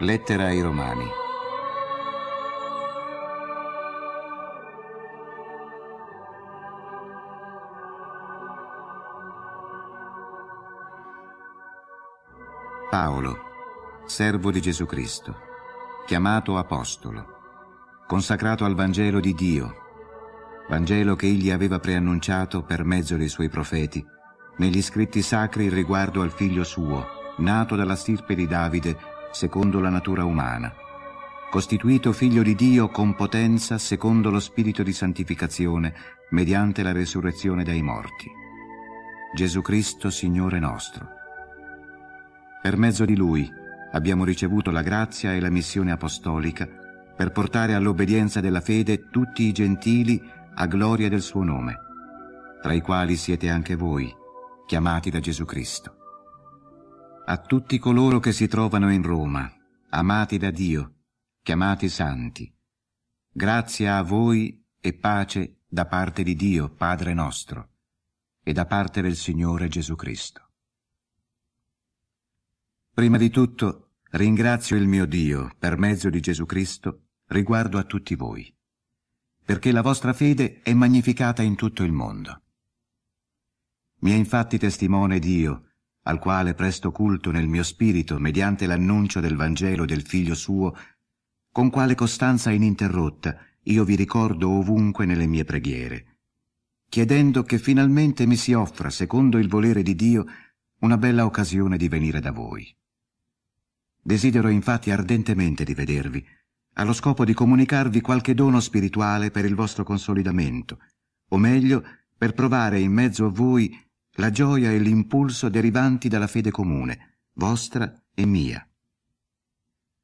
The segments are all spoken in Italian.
Lettera ai Romani. Paolo, servo di Gesù Cristo, chiamato Apostolo, consacrato al Vangelo di Dio, Vangelo che egli aveva preannunciato per mezzo dei suoi profeti, negli scritti sacri riguardo al figlio suo, nato dalla stirpe di Davide, secondo la natura umana, costituito figlio di Dio con potenza secondo lo spirito di santificazione, mediante la resurrezione dai morti. Gesù Cristo, Signore nostro. Per mezzo di Lui abbiamo ricevuto la grazia e la missione apostolica per portare all'obbedienza della fede tutti i gentili a gloria del suo nome, tra i quali siete anche voi, chiamati da Gesù Cristo a tutti coloro che si trovano in Roma, amati da Dio, chiamati santi. Grazia a voi e pace da parte di Dio, Padre nostro, e da parte del Signore Gesù Cristo. Prima di tutto ringrazio il mio Dio, per mezzo di Gesù Cristo, riguardo a tutti voi, perché la vostra fede è magnificata in tutto il mondo. Mi è infatti testimone Dio, al quale presto culto nel mio spirito mediante l'annuncio del Vangelo del Figlio suo, con quale costanza ininterrotta io vi ricordo ovunque nelle mie preghiere, chiedendo che finalmente mi si offra, secondo il volere di Dio, una bella occasione di venire da voi. Desidero infatti ardentemente di vedervi, allo scopo di comunicarvi qualche dono spirituale per il vostro consolidamento, o meglio, per provare in mezzo a voi la gioia e l'impulso derivanti dalla fede comune, vostra e mia.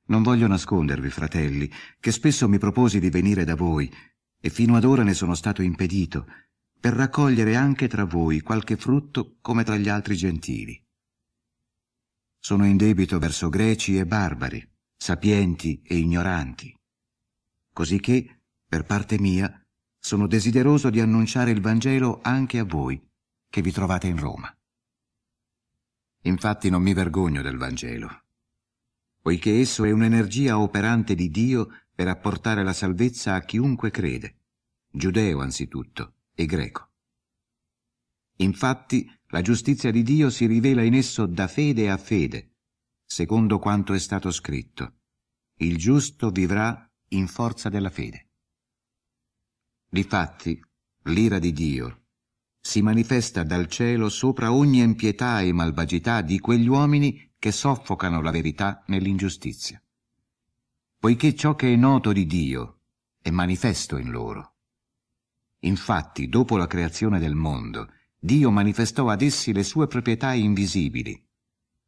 Non voglio nascondervi, fratelli, che spesso mi proposi di venire da voi, e fino ad ora ne sono stato impedito, per raccogliere anche tra voi qualche frutto come tra gli altri gentili. Sono in debito verso greci e barbari, sapienti e ignoranti, così che, per parte mia, sono desideroso di annunciare il Vangelo anche a voi, che vi trovate in Roma. Infatti non mi vergogno del Vangelo, poiché esso è un'energia operante di Dio per apportare la salvezza a chiunque crede, giudeo anzitutto e greco. Infatti la giustizia di Dio si rivela in esso da fede a fede, secondo quanto è stato scritto. Il giusto vivrà in forza della fede. Difatti, l'ira di Dio, si manifesta dal cielo sopra ogni impietà e malvagità di quegli uomini che soffocano la verità nell'ingiustizia. Poiché ciò che è noto di Dio è manifesto in loro. Infatti, dopo la creazione del mondo, Dio manifestò ad essi le sue proprietà invisibili,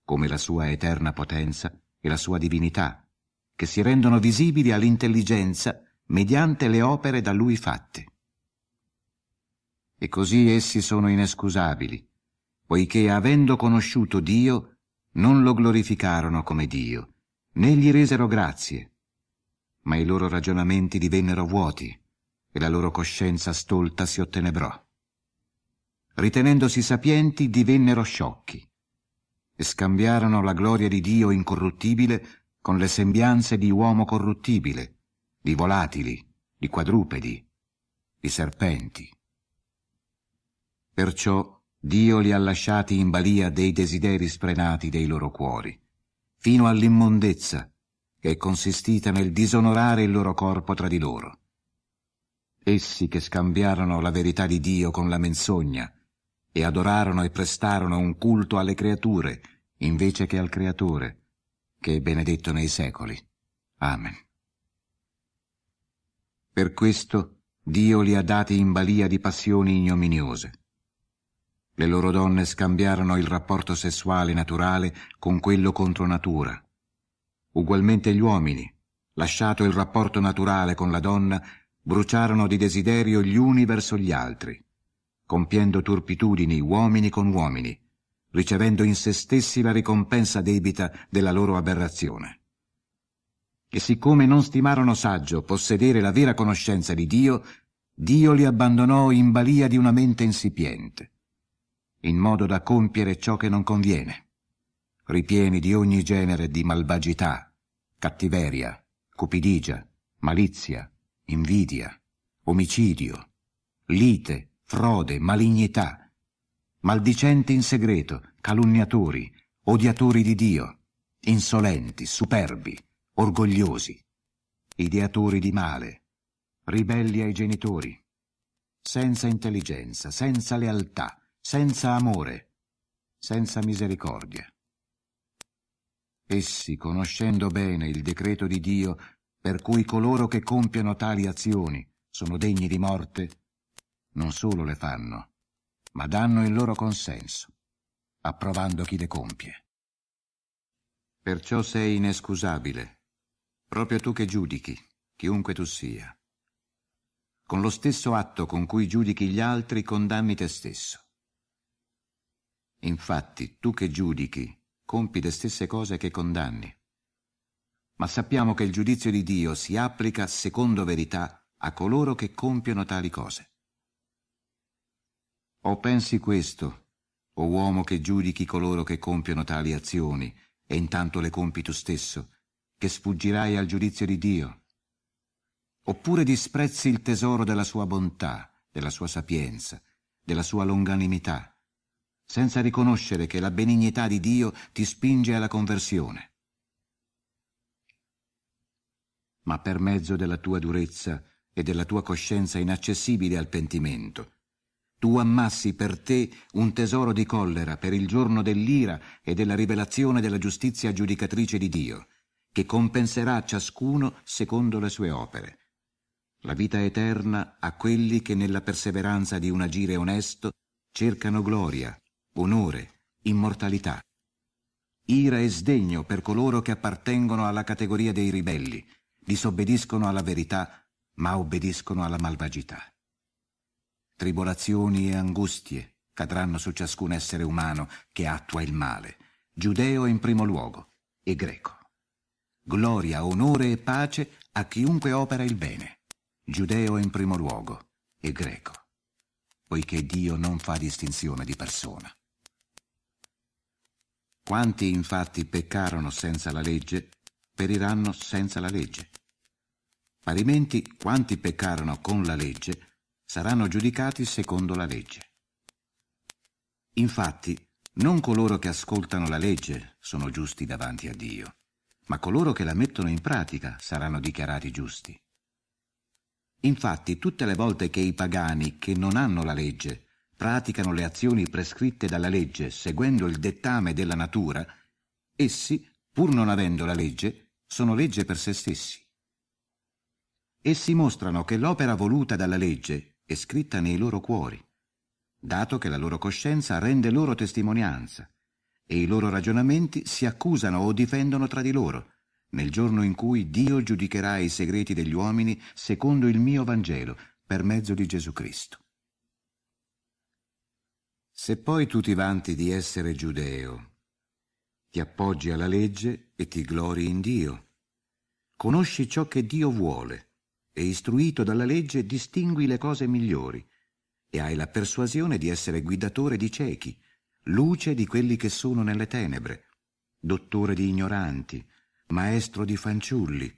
come la sua eterna potenza e la sua divinità, che si rendono visibili all'intelligenza mediante le opere da lui fatte e così essi sono inescusabili, poiché avendo conosciuto Dio, non lo glorificarono come Dio, né gli resero grazie, ma i loro ragionamenti divennero vuoti e la loro coscienza stolta si ottenebrò. Ritenendosi sapienti, divennero sciocchi e scambiarono la gloria di Dio incorruttibile con le sembianze di uomo corruttibile, di volatili, di quadrupedi, di serpenti. Perciò Dio li ha lasciati in balia dei desideri sfrenati dei loro cuori, fino all'immondezza che è consistita nel disonorare il loro corpo tra di loro. Essi che scambiarono la verità di Dio con la menzogna e adorarono e prestarono un culto alle creature invece che al Creatore, che è benedetto nei secoli. Amen. Per questo Dio li ha dati in balia di passioni ignominiose le loro donne scambiarono il rapporto sessuale naturale con quello contro natura. Ugualmente gli uomini, lasciato il rapporto naturale con la donna, bruciarono di desiderio gli uni verso gli altri, compiendo turpitudini uomini con uomini, ricevendo in se stessi la ricompensa debita della loro aberrazione. E siccome non stimarono saggio possedere la vera conoscenza di Dio, Dio li abbandonò in balia di una mente insipiente in modo da compiere ciò che non conviene, ripieni di ogni genere di malvagità, cattiveria, cupidigia, malizia, invidia, omicidio, lite, frode, malignità, maldicenti in segreto, calunniatori, odiatori di Dio, insolenti, superbi, orgogliosi, ideatori di male, ribelli ai genitori, senza intelligenza, senza lealtà, senza amore, senza misericordia. Essi, conoscendo bene il decreto di Dio, per cui coloro che compiono tali azioni sono degni di morte, non solo le fanno, ma danno il loro consenso, approvando chi le compie. Perciò sei inescusabile, proprio tu che giudichi, chiunque tu sia. Con lo stesso atto con cui giudichi gli altri, condanni te stesso. Infatti, tu che giudichi, compi le stesse cose che condanni. Ma sappiamo che il giudizio di Dio si applica secondo verità a coloro che compiono tali cose. O pensi questo, o uomo che giudichi coloro che compiono tali azioni, e intanto le compi tu stesso, che sfuggirai al giudizio di Dio? Oppure disprezzi il tesoro della sua bontà, della sua sapienza, della sua longanimità, senza riconoscere che la benignità di Dio ti spinge alla conversione. Ma per mezzo della tua durezza e della tua coscienza inaccessibile al pentimento, tu ammassi per te un tesoro di collera per il giorno dell'ira e della rivelazione della giustizia giudicatrice di Dio, che compenserà ciascuno secondo le sue opere. La vita eterna a quelli che nella perseveranza di un agire onesto cercano gloria, onore, immortalità. Ira e sdegno per coloro che appartengono alla categoria dei ribelli, disobbediscono alla verità, ma obbediscono alla malvagità. Tribolazioni e angustie cadranno su ciascun essere umano che attua il male, giudeo in primo luogo e greco. Gloria, onore e pace a chiunque opera il bene, giudeo in primo luogo e greco, poiché Dio non fa distinzione di persona. Quanti infatti peccarono senza la legge, periranno senza la legge. Parimenti, quanti peccarono con la legge, saranno giudicati secondo la legge. Infatti, non coloro che ascoltano la legge sono giusti davanti a Dio, ma coloro che la mettono in pratica saranno dichiarati giusti. Infatti, tutte le volte che i pagani che non hanno la legge praticano le azioni prescritte dalla legge seguendo il dettame della natura, essi, pur non avendo la legge, sono legge per se stessi. Essi mostrano che l'opera voluta dalla legge è scritta nei loro cuori, dato che la loro coscienza rende loro testimonianza, e i loro ragionamenti si accusano o difendono tra di loro, nel giorno in cui Dio giudicherà i segreti degli uomini secondo il mio Vangelo, per mezzo di Gesù Cristo. Se poi tu ti vanti di essere giudeo, ti appoggi alla legge e ti glori in Dio, conosci ciò che Dio vuole e istruito dalla legge distingui le cose migliori e hai la persuasione di essere guidatore di ciechi, luce di quelli che sono nelle tenebre, dottore di ignoranti, maestro di fanciulli,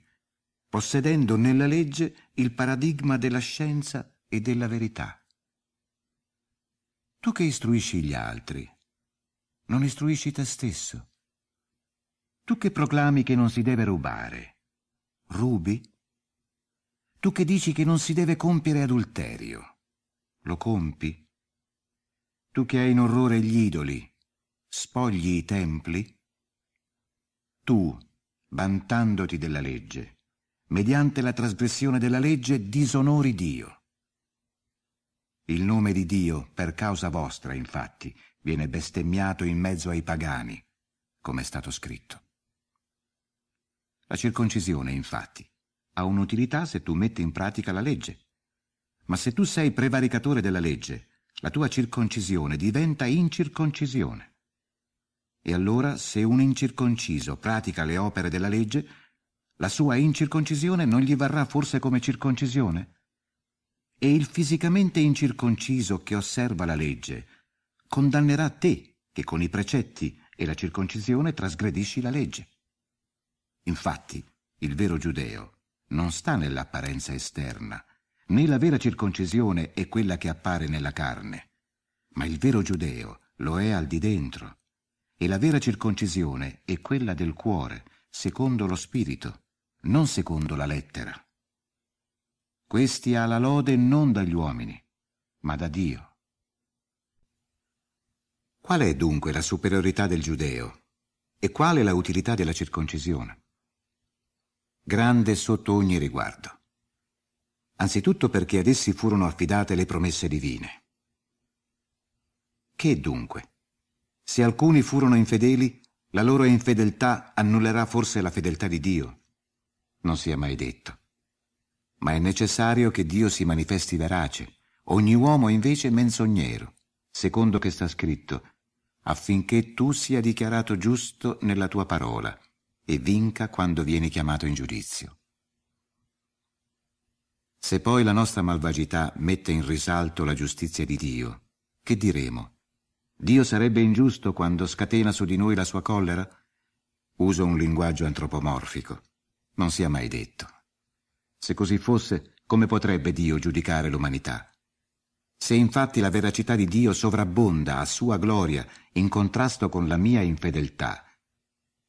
possedendo nella legge il paradigma della scienza e della verità. Tu che istruisci gli altri, non istruisci te stesso. Tu che proclami che non si deve rubare, rubi? Tu che dici che non si deve compiere adulterio, lo compi? Tu che hai in orrore gli idoli, spogli i templi? Tu, vantandoti della legge, mediante la trasgressione della legge disonori Dio. Il nome di Dio, per causa vostra, infatti, viene bestemmiato in mezzo ai pagani, come è stato scritto. La circoncisione, infatti, ha un'utilità se tu metti in pratica la legge. Ma se tu sei prevaricatore della legge, la tua circoncisione diventa incirconcisione. E allora, se un incirconciso pratica le opere della legge, la sua incirconcisione non gli varrà forse come circoncisione? E il fisicamente incirconciso che osserva la legge condannerà te che con i precetti e la circoncisione trasgredisci la legge. Infatti, il vero giudeo non sta nell'apparenza esterna, né la vera circoncisione è quella che appare nella carne, ma il vero giudeo lo è al di dentro, e la vera circoncisione è quella del cuore, secondo lo spirito, non secondo la lettera. Questi ha la lode non dagli uomini, ma da Dio. Qual è dunque la superiorità del giudeo e quale la utilità della circoncisione? Grande sotto ogni riguardo. Anzitutto perché ad essi furono affidate le promesse divine. Che dunque? Se alcuni furono infedeli, la loro infedeltà annullerà forse la fedeltà di Dio? Non sia mai detto. Ma è necessario che Dio si manifesti verace, ogni uomo invece menzognero, secondo che sta scritto, affinché tu sia dichiarato giusto nella tua parola e vinca quando vieni chiamato in giudizio. Se poi la nostra malvagità mette in risalto la giustizia di Dio, che diremo? Dio sarebbe ingiusto quando scatena su di noi la sua collera? Uso un linguaggio antropomorfico. Non sia mai detto. Se così fosse, come potrebbe Dio giudicare l'umanità? Se infatti la veracità di Dio sovrabbonda a sua gloria in contrasto con la mia infedeltà,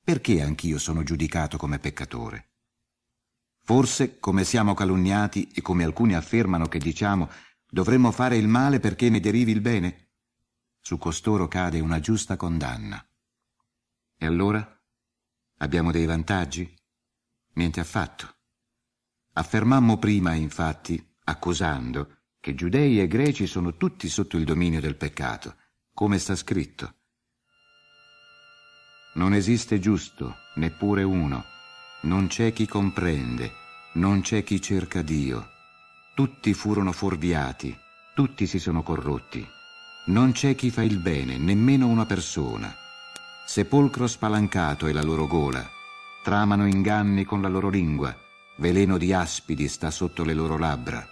perché anch'io sono giudicato come peccatore? Forse, come siamo calunniati e come alcuni affermano che diciamo, dovremmo fare il male perché ne derivi il bene? su costoro cade una giusta condanna. E allora? Abbiamo dei vantaggi? Niente affatto. Affermammo prima, infatti, accusando, che giudei e greci sono tutti sotto il dominio del peccato, come sta scritto. Non esiste giusto, neppure uno, non c'è chi comprende, non c'è chi cerca Dio. Tutti furono fuorviati, tutti si sono corrotti. Non c'è chi fa il bene, nemmeno una persona. Sepolcro spalancato è la loro gola, tramano inganni con la loro lingua, veleno di aspidi sta sotto le loro labbra,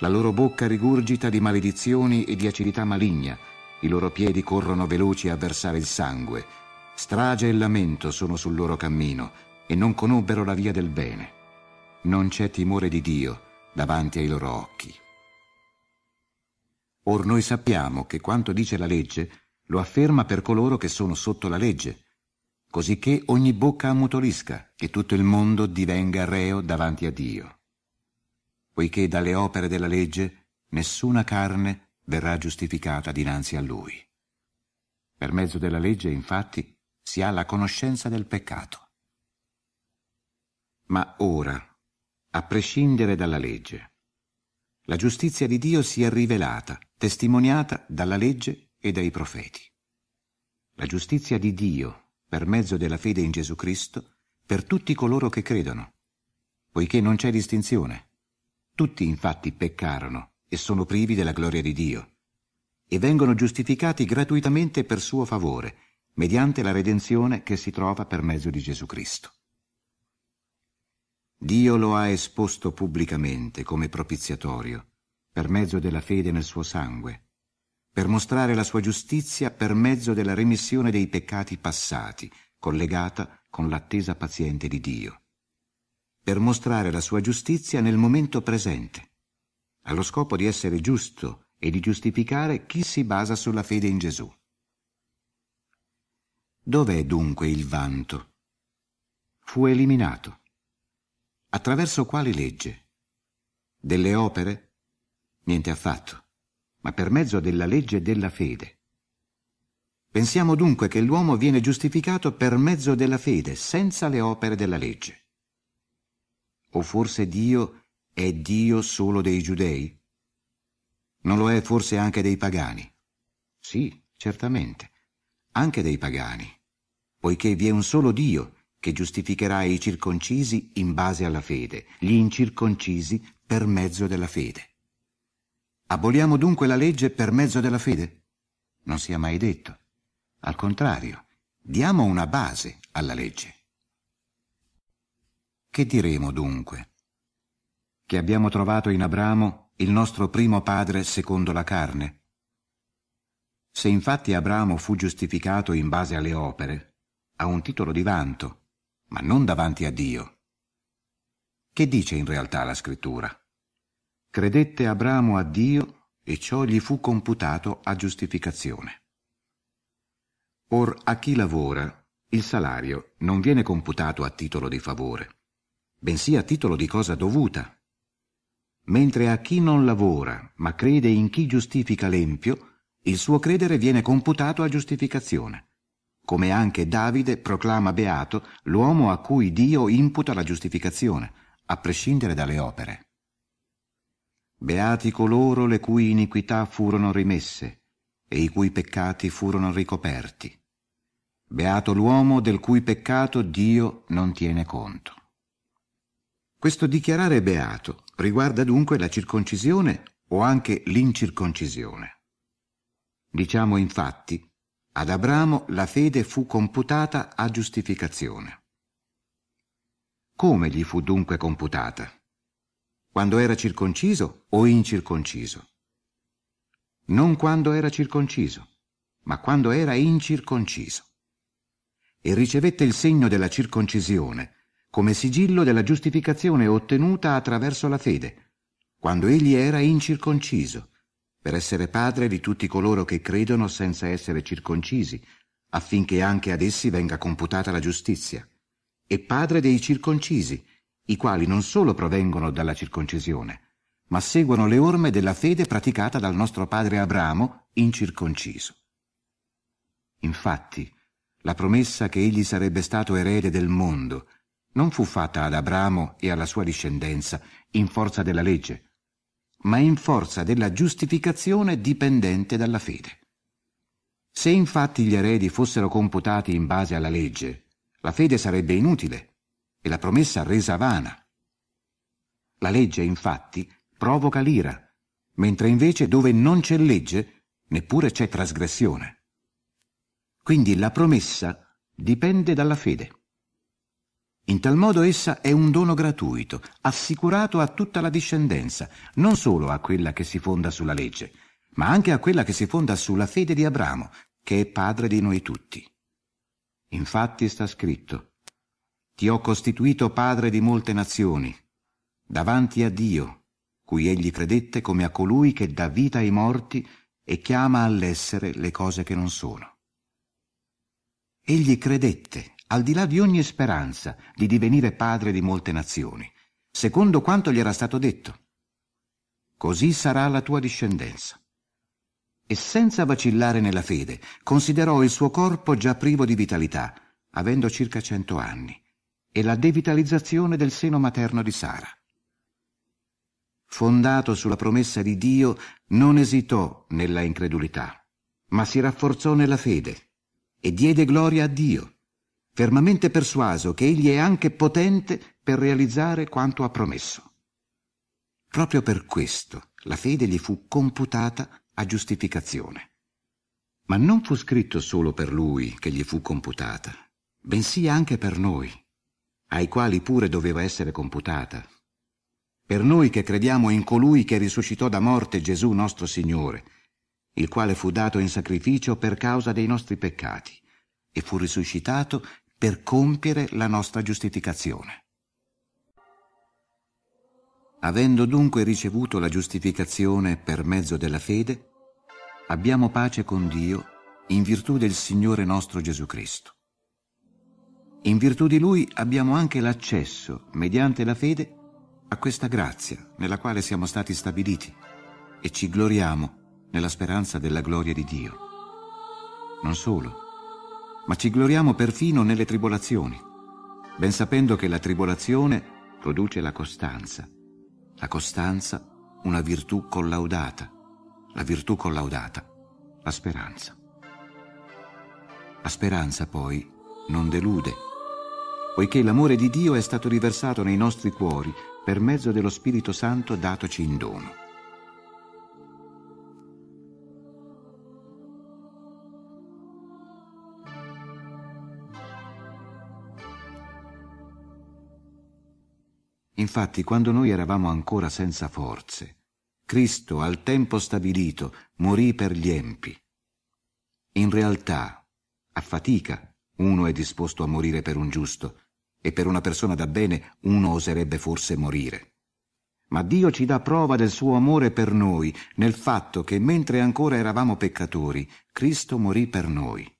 la loro bocca rigurgita di maledizioni e di acidità maligna, i loro piedi corrono veloci a versare il sangue, strage e lamento sono sul loro cammino e non conobbero la via del bene. Non c'è timore di Dio davanti ai loro occhi. Or noi sappiamo che quanto dice la legge lo afferma per coloro che sono sotto la legge, cosicché ogni bocca ammutolisca e tutto il mondo divenga reo davanti a Dio. Poiché dalle opere della legge nessuna carne verrà giustificata dinanzi a Lui. Per mezzo della legge, infatti, si ha la conoscenza del peccato. Ma ora, a prescindere dalla legge, la giustizia di Dio si è rivelata, testimoniata dalla legge e dai profeti. La giustizia di Dio, per mezzo della fede in Gesù Cristo, per tutti coloro che credono, poiché non c'è distinzione. Tutti infatti peccarono e sono privi della gloria di Dio, e vengono giustificati gratuitamente per suo favore, mediante la redenzione che si trova per mezzo di Gesù Cristo. Dio lo ha esposto pubblicamente come propiziatorio, per mezzo della fede nel suo sangue, per mostrare la sua giustizia per mezzo della remissione dei peccati passati, collegata con l'attesa paziente di Dio, per mostrare la sua giustizia nel momento presente, allo scopo di essere giusto e di giustificare chi si basa sulla fede in Gesù. Dov'è dunque il vanto? Fu eliminato. Attraverso quali legge? Delle opere? Niente affatto, ma per mezzo della legge della fede. Pensiamo dunque che l'uomo viene giustificato per mezzo della fede, senza le opere della legge. O forse Dio è Dio solo dei giudei? Non lo è forse anche dei pagani? Sì, certamente, anche dei pagani, poiché vi è un solo Dio che giustificherà i circoncisi in base alla fede, gli incirconcisi per mezzo della fede. Aboliamo dunque la legge per mezzo della fede? Non sia mai detto. Al contrario, diamo una base alla legge. Che diremo dunque? Che abbiamo trovato in Abramo il nostro primo padre secondo la carne? Se infatti Abramo fu giustificato in base alle opere, ha un titolo di vanto, ma non davanti a Dio. Che dice in realtà la scrittura? Credette Abramo a Dio e ciò gli fu computato a giustificazione. Or a chi lavora il salario non viene computato a titolo di favore, bensì a titolo di cosa dovuta. Mentre a chi non lavora, ma crede in chi giustifica l'empio, il suo credere viene computato a giustificazione, come anche Davide proclama beato l'uomo a cui Dio imputa la giustificazione, a prescindere dalle opere. Beati coloro le cui iniquità furono rimesse e i cui peccati furono ricoperti. Beato l'uomo del cui peccato Dio non tiene conto. Questo dichiarare beato riguarda dunque la circoncisione o anche l'incirconcisione. Diciamo infatti, ad Abramo la fede fu computata a giustificazione. Come gli fu dunque computata? Quando era circonciso o incirconciso? Non quando era circonciso, ma quando era incirconciso. E ricevette il segno della circoncisione come sigillo della giustificazione ottenuta attraverso la fede, quando egli era incirconciso, per essere padre di tutti coloro che credono senza essere circoncisi, affinché anche ad essi venga computata la giustizia, e padre dei circoncisi, i quali non solo provengono dalla circoncisione, ma seguono le orme della fede praticata dal nostro padre Abramo, incirconciso. Infatti, la promessa che egli sarebbe stato erede del mondo non fu fatta ad Abramo e alla sua discendenza in forza della legge, ma in forza della giustificazione dipendente dalla fede. Se infatti gli eredi fossero computati in base alla legge, la fede sarebbe inutile e la promessa resa vana. La legge, infatti, provoca l'ira, mentre invece dove non c'è legge, neppure c'è trasgressione. Quindi la promessa dipende dalla fede. In tal modo essa è un dono gratuito, assicurato a tutta la discendenza, non solo a quella che si fonda sulla legge, ma anche a quella che si fonda sulla fede di Abramo, che è padre di noi tutti. Infatti sta scritto, ti ho costituito padre di molte nazioni, davanti a Dio, cui egli credette come a colui che dà vita ai morti e chiama all'essere le cose che non sono. Egli credette, al di là di ogni speranza, di divenire padre di molte nazioni, secondo quanto gli era stato detto. Così sarà la tua discendenza. E senza vacillare nella fede, considerò il suo corpo già privo di vitalità, avendo circa cento anni e la devitalizzazione del seno materno di Sara. Fondato sulla promessa di Dio, non esitò nella incredulità, ma si rafforzò nella fede e diede gloria a Dio, fermamente persuaso che Egli è anche potente per realizzare quanto ha promesso. Proprio per questo la fede gli fu computata a giustificazione. Ma non fu scritto solo per lui che gli fu computata, bensì anche per noi ai quali pure doveva essere computata. Per noi che crediamo in colui che risuscitò da morte Gesù nostro Signore, il quale fu dato in sacrificio per causa dei nostri peccati e fu risuscitato per compiere la nostra giustificazione. Avendo dunque ricevuto la giustificazione per mezzo della fede, abbiamo pace con Dio in virtù del Signore nostro Gesù Cristo. In virtù di Lui abbiamo anche l'accesso, mediante la fede, a questa grazia nella quale siamo stati stabiliti e ci gloriamo nella speranza della gloria di Dio. Non solo, ma ci gloriamo perfino nelle tribolazioni, ben sapendo che la tribolazione produce la costanza, la costanza una virtù collaudata, la virtù collaudata, la speranza. La speranza poi non delude poiché l'amore di Dio è stato riversato nei nostri cuori per mezzo dello Spirito Santo datoci in dono. Infatti, quando noi eravamo ancora senza forze, Cristo, al tempo stabilito, morì per gli empi. In realtà, a fatica, uno è disposto a morire per un giusto, e per una persona da bene uno oserebbe forse morire. Ma Dio ci dà prova del suo amore per noi nel fatto che mentre ancora eravamo peccatori, Cristo morì per noi.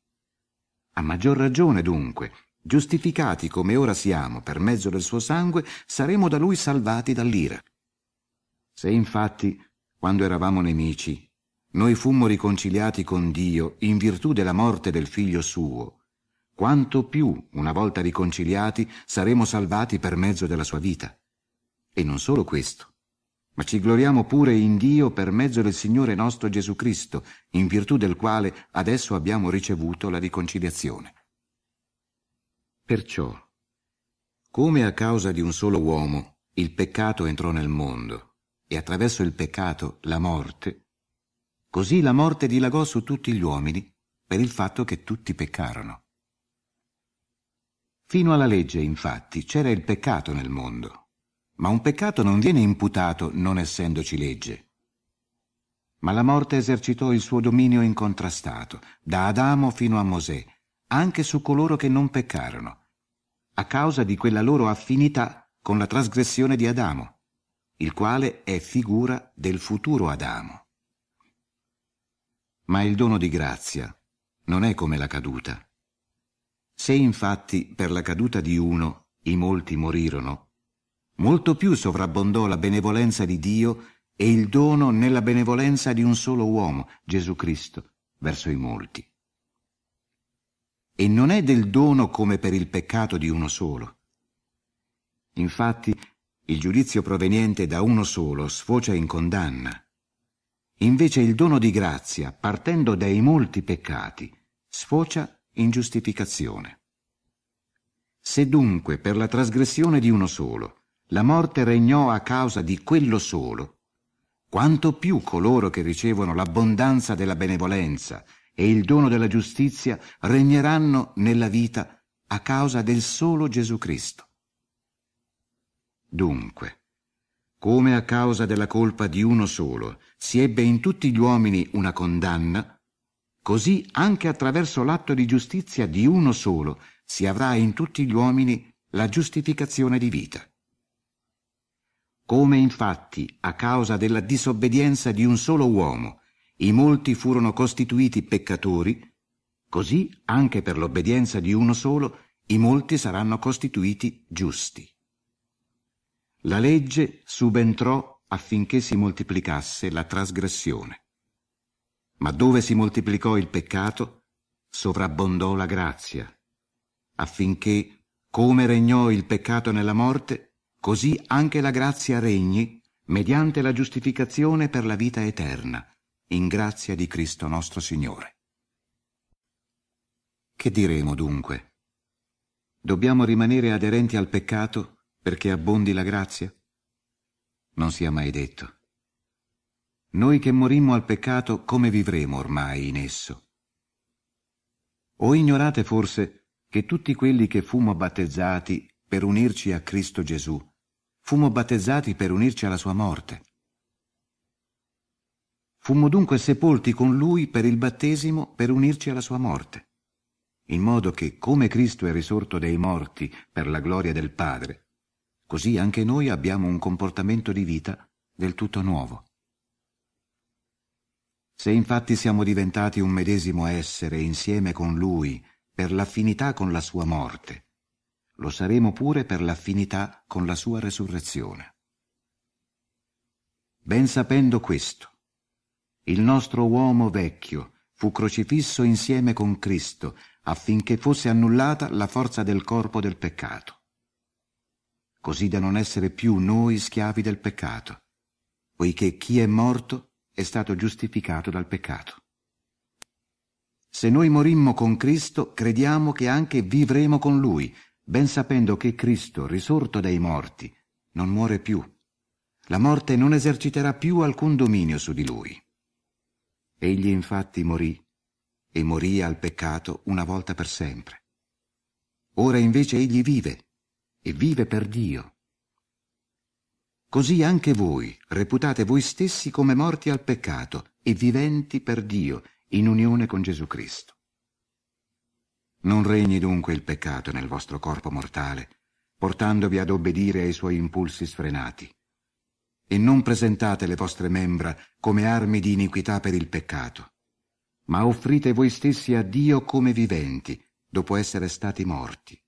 A maggior ragione, dunque, giustificati come ora siamo per mezzo del suo sangue, saremo da lui salvati dall'ira. Se infatti, quando eravamo nemici, noi fummo riconciliati con Dio in virtù della morte del figlio suo, quanto più, una volta riconciliati, saremo salvati per mezzo della sua vita. E non solo questo, ma ci gloriamo pure in Dio per mezzo del Signore nostro Gesù Cristo, in virtù del quale adesso abbiamo ricevuto la riconciliazione. Perciò, come a causa di un solo uomo il peccato entrò nel mondo e attraverso il peccato la morte, così la morte dilagò su tutti gli uomini per il fatto che tutti peccarono. Fino alla legge, infatti, c'era il peccato nel mondo ma un peccato non viene imputato non essendoci legge. Ma la morte esercitò il suo dominio incontrastato, da Adamo fino a Mosè, anche su coloro che non peccarono, a causa di quella loro affinità con la trasgressione di Adamo, il quale è figura del futuro Adamo. Ma il dono di grazia non è come la caduta. Se infatti per la caduta di uno i molti morirono, molto più sovrabbondò la benevolenza di Dio e il dono nella benevolenza di un solo uomo, Gesù Cristo, verso i molti. E non è del dono come per il peccato di uno solo. Infatti, il giudizio proveniente da uno solo sfocia in condanna. Invece il dono di grazia, partendo dai molti peccati, sfocia in giustificazione. Se dunque per la trasgressione di uno solo la morte regnò a causa di quello solo, quanto più coloro che ricevono l'abbondanza della benevolenza e il dono della giustizia regneranno nella vita a causa del solo Gesù Cristo. Dunque, come a causa della colpa di uno solo si ebbe in tutti gli uomini una condanna, così anche attraverso l'atto di giustizia di uno solo si avrà in tutti gli uomini la giustificazione di vita. Come infatti, a causa della disobbedienza di un solo uomo, i molti furono costituiti peccatori, così anche per l'obbedienza di uno solo i molti saranno costituiti giusti. La legge subentrò affinché si moltiplicasse la trasgressione. Ma dove si moltiplicò il peccato, sovrabbondò la grazia, affinché, come regnò il peccato nella morte, così anche la grazia regni mediante la giustificazione per la vita eterna, in grazia di Cristo nostro Signore. Che diremo dunque? Dobbiamo rimanere aderenti al peccato perché abbondi la grazia? Non sia mai detto. Noi che morimmo al peccato, come vivremo ormai in esso? O ignorate forse che tutti quelli che fummo battezzati per unirci a Cristo Gesù, Fummo battezzati per unirci alla sua morte. Fummo dunque sepolti con lui per il battesimo per unirci alla sua morte, in modo che, come Cristo è risorto dai morti per la gloria del Padre, così anche noi abbiamo un comportamento di vita del tutto nuovo. Se infatti siamo diventati un medesimo essere insieme con Lui per l'affinità con la sua morte, lo saremo pure per l'affinità con la sua resurrezione. Ben sapendo questo, il nostro uomo vecchio fu crocifisso insieme con Cristo affinché fosse annullata la forza del corpo del peccato, così da non essere più noi schiavi del peccato, poiché chi è morto è stato giustificato dal peccato. Se noi morimmo con Cristo, crediamo che anche vivremo con Lui, ben sapendo che Cristo, risorto dai morti, non muore più. La morte non eserciterà più alcun dominio su di lui. Egli infatti morì, e morì al peccato una volta per sempre. Ora invece egli vive, e vive per Dio. Così anche voi reputate voi stessi come morti al peccato e viventi per Dio in unione con Gesù Cristo. Non regni dunque il peccato nel vostro corpo mortale, portandovi ad obbedire ai suoi impulsi sfrenati. E non presentate le vostre membra come armi di iniquità per il peccato, ma offrite voi stessi a Dio come viventi, dopo essere stati morti,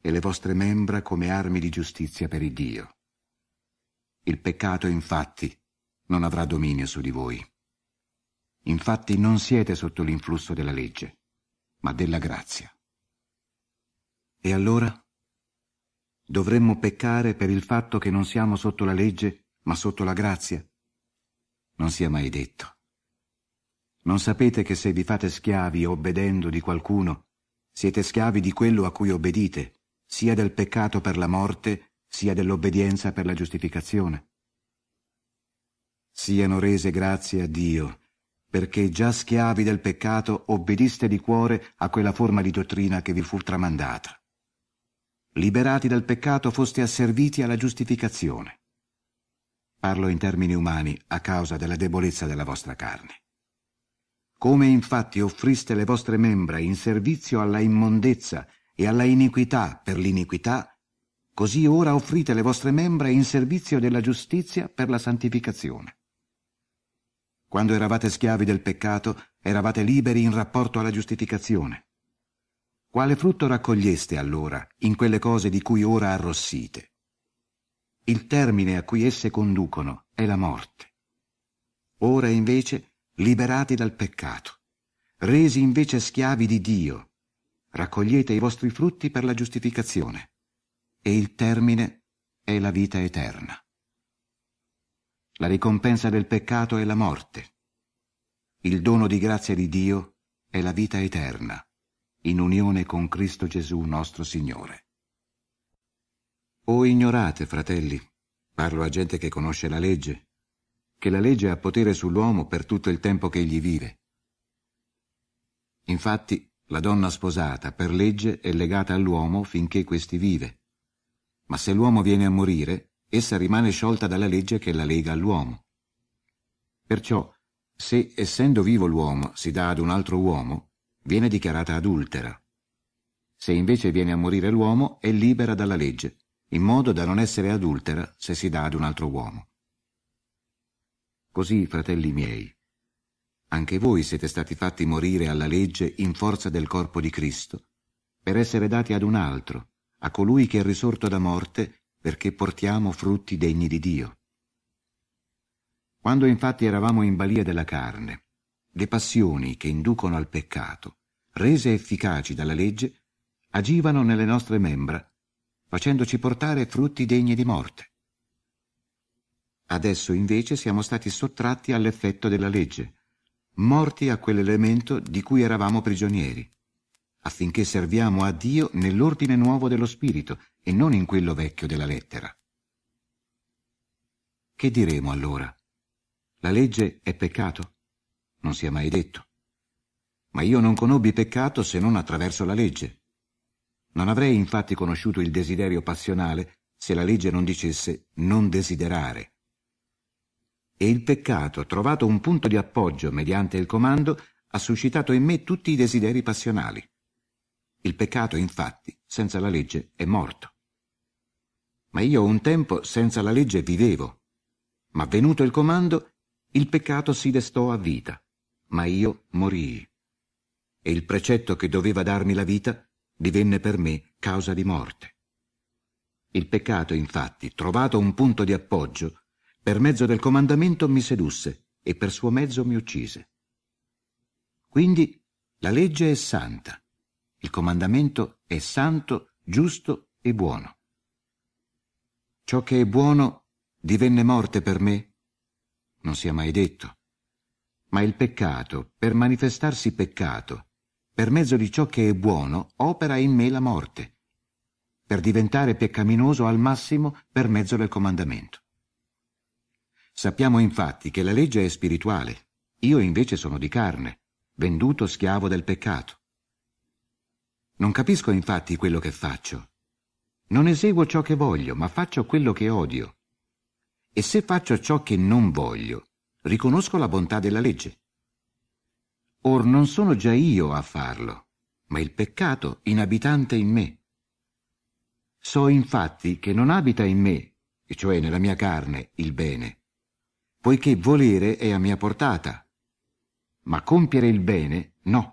e le vostre membra come armi di giustizia per il Dio. Il peccato, infatti, non avrà dominio su di voi. Infatti non siete sotto l'influsso della legge, ma della grazia. E allora? Dovremmo peccare per il fatto che non siamo sotto la legge, ma sotto la grazia? Non sia mai detto. Non sapete che se vi fate schiavi obbedendo di qualcuno, siete schiavi di quello a cui obbedite, sia del peccato per la morte, sia dell'obbedienza per la giustificazione? Siano rese grazie a Dio, perché già schiavi del peccato obbediste di cuore a quella forma di dottrina che vi fu tramandata. Liberati dal peccato foste asserviti alla giustificazione. Parlo in termini umani a causa della debolezza della vostra carne. Come infatti offriste le vostre membra in servizio alla immondezza e alla iniquità per l'iniquità, così ora offrite le vostre membra in servizio della giustizia per la santificazione. Quando eravate schiavi del peccato, eravate liberi in rapporto alla giustificazione. Quale frutto raccoglieste allora in quelle cose di cui ora arrossite? Il termine a cui esse conducono è la morte. Ora invece liberati dal peccato, resi invece schiavi di Dio, raccogliete i vostri frutti per la giustificazione, e il termine è la vita eterna. La ricompensa del peccato è la morte. Il dono di grazia di Dio è la vita eterna, in unione con Cristo Gesù nostro Signore. O ignorate, fratelli, parlo a gente che conosce la legge, che la legge ha potere sull'uomo per tutto il tempo che egli vive. Infatti, la donna sposata per legge è legata all'uomo finché questi vive. Ma se l'uomo viene a morire, essa rimane sciolta dalla legge che la lega all'uomo. Perciò, se essendo vivo l'uomo si dà ad un altro uomo, viene dichiarata adultera. Se invece viene a morire l'uomo, è libera dalla legge, in modo da non essere adultera se si dà ad un altro uomo. Così, fratelli miei, anche voi siete stati fatti morire alla legge in forza del corpo di Cristo, per essere dati ad un altro, a colui che è risorto da morte perché portiamo frutti degni di Dio. Quando infatti eravamo in balia della carne, le passioni che inducono al peccato, rese efficaci dalla legge, agivano nelle nostre membra, facendoci portare frutti degni di morte. Adesso invece siamo stati sottratti all'effetto della legge, morti a quell'elemento di cui eravamo prigionieri, affinché serviamo a Dio nell'ordine nuovo dello Spirito e non in quello vecchio della lettera. Che diremo allora? La legge è peccato? Non sia mai detto. Ma io non conobbi peccato se non attraverso la legge. Non avrei infatti conosciuto il desiderio passionale se la legge non dicesse non desiderare. E il peccato, trovato un punto di appoggio mediante il comando, ha suscitato in me tutti i desideri passionali. Il peccato, infatti, senza la legge è morto. Ma io un tempo senza la legge vivevo, ma venuto il comando, il peccato si destò a vita, ma io morii. E il precetto che doveva darmi la vita divenne per me causa di morte. Il peccato, infatti, trovato un punto di appoggio, per mezzo del comandamento mi sedusse e per suo mezzo mi uccise. Quindi la legge è santa, il comandamento è santo, giusto e buono. Ciò che è buono divenne morte per me? Non sia mai detto. Ma il peccato, per manifestarsi peccato, per mezzo di ciò che è buono, opera in me la morte, per diventare peccaminoso al massimo per mezzo del comandamento. Sappiamo infatti che la legge è spirituale, io invece sono di carne, venduto schiavo del peccato. Non capisco infatti quello che faccio, non eseguo ciò che voglio, ma faccio quello che odio. E se faccio ciò che non voglio, riconosco la bontà della legge. Or non sono già io a farlo, ma il peccato inabitante in me. So infatti che non abita in me, e cioè nella mia carne, il bene, poiché volere è a mia portata, ma compiere il bene no.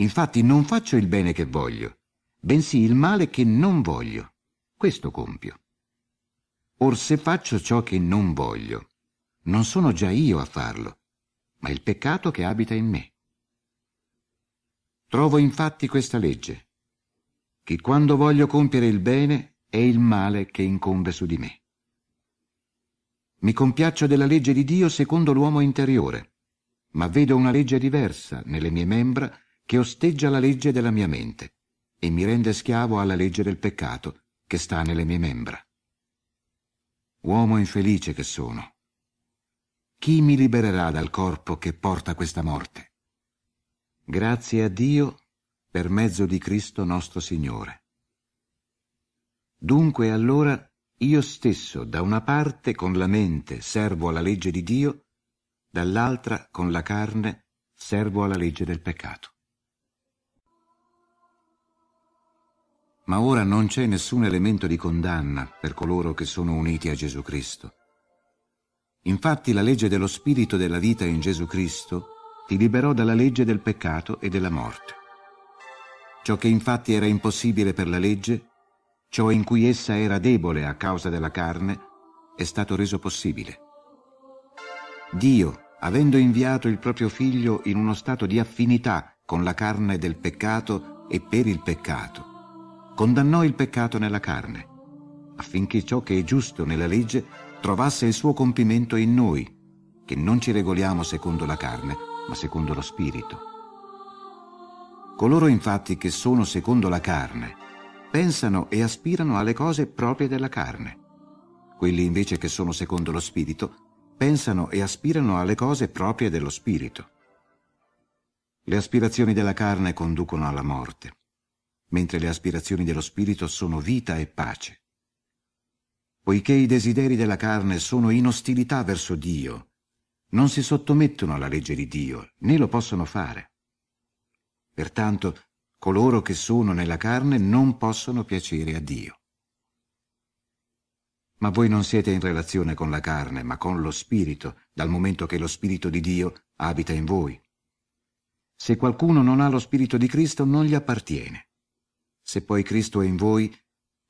Infatti non faccio il bene che voglio, bensì il male che non voglio. Questo compio. Or se faccio ciò che non voglio, non sono già io a farlo, ma il peccato che abita in me. Trovo infatti questa legge, che quando voglio compiere il bene è il male che incombe su di me. Mi compiaccio della legge di Dio secondo l'uomo interiore, ma vedo una legge diversa nelle mie membra che osteggia la legge della mia mente e mi rende schiavo alla legge del peccato che sta nelle mie membra. Uomo infelice che sono. Chi mi libererà dal corpo che porta questa morte? Grazie a Dio per mezzo di Cristo nostro Signore. Dunque allora io stesso da una parte con la mente servo alla legge di Dio, dall'altra con la carne servo alla legge del peccato. Ma ora non c'è nessun elemento di condanna per coloro che sono uniti a Gesù Cristo. Infatti la legge dello Spirito della vita in Gesù Cristo ti liberò dalla legge del peccato e della morte. Ciò che infatti era impossibile per la legge, ciò in cui essa era debole a causa della carne, è stato reso possibile. Dio, avendo inviato il proprio figlio in uno stato di affinità con la carne del peccato e per il peccato, condannò il peccato nella carne, affinché ciò che è giusto nella legge trovasse il suo compimento in noi, che non ci regoliamo secondo la carne, ma secondo lo Spirito. Coloro infatti che sono secondo la carne pensano e aspirano alle cose proprie della carne. Quelli invece che sono secondo lo Spirito pensano e aspirano alle cose proprie dello Spirito. Le aspirazioni della carne conducono alla morte, mentre le aspirazioni dello Spirito sono vita e pace. Poiché i desideri della carne sono in ostilità verso Dio, non si sottomettono alla legge di Dio, né lo possono fare. Pertanto, coloro che sono nella carne non possono piacere a Dio. Ma voi non siete in relazione con la carne, ma con lo Spirito, dal momento che lo Spirito di Dio abita in voi. Se qualcuno non ha lo Spirito di Cristo, non gli appartiene. Se poi Cristo è in voi,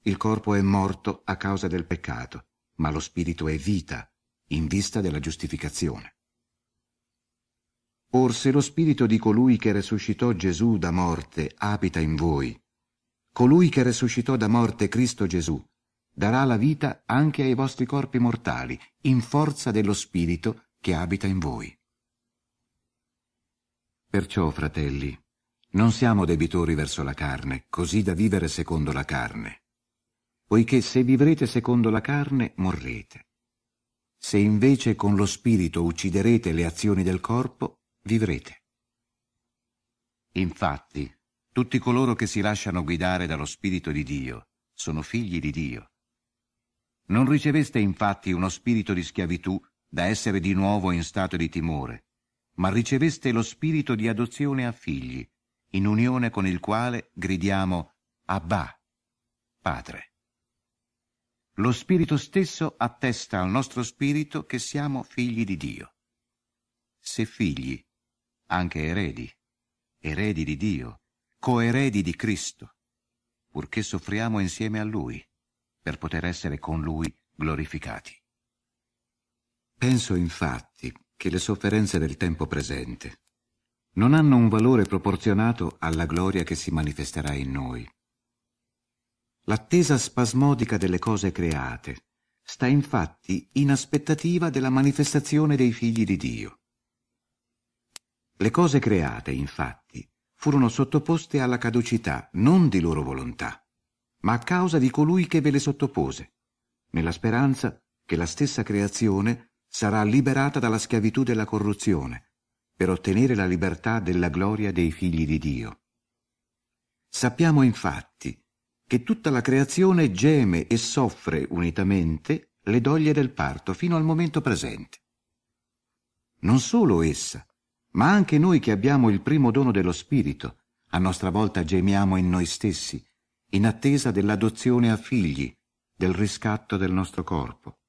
il corpo è morto a causa del peccato, ma lo Spirito è vita in vista della giustificazione. Or se lo spirito di colui che resuscitò Gesù da morte abita in voi, colui che resuscitò da morte Cristo Gesù darà la vita anche ai vostri corpi mortali, in forza dello spirito che abita in voi. Perciò, fratelli, non siamo debitori verso la carne, così da vivere secondo la carne, poiché se vivrete secondo la carne, morrete. Se invece con lo spirito ucciderete le azioni del corpo, vivrete. Infatti, tutti coloro che si lasciano guidare dallo Spirito di Dio sono figli di Dio. Non riceveste infatti uno spirito di schiavitù da essere di nuovo in stato di timore, ma riceveste lo spirito di adozione a figli, in unione con il quale gridiamo Abba, Padre. Lo Spirito stesso attesta al nostro spirito che siamo figli di Dio. Se figli, anche eredi, eredi di Dio, coeredi di Cristo, purché soffriamo insieme a Lui, per poter essere con Lui glorificati. Penso infatti che le sofferenze del tempo presente non hanno un valore proporzionato alla gloria che si manifesterà in noi. L'attesa spasmodica delle cose create sta infatti in aspettativa della manifestazione dei figli di Dio. Le cose create, infatti, furono sottoposte alla caducità non di loro volontà, ma a causa di colui che ve le sottopose, nella speranza che la stessa creazione sarà liberata dalla schiavitù della corruzione, per ottenere la libertà della gloria dei figli di Dio. Sappiamo infatti che tutta la creazione geme e soffre unitamente le doglie del parto fino al momento presente. Non solo essa, ma anche noi che abbiamo il primo dono dello Spirito, a nostra volta gemiamo in noi stessi, in attesa dell'adozione a figli, del riscatto del nostro corpo.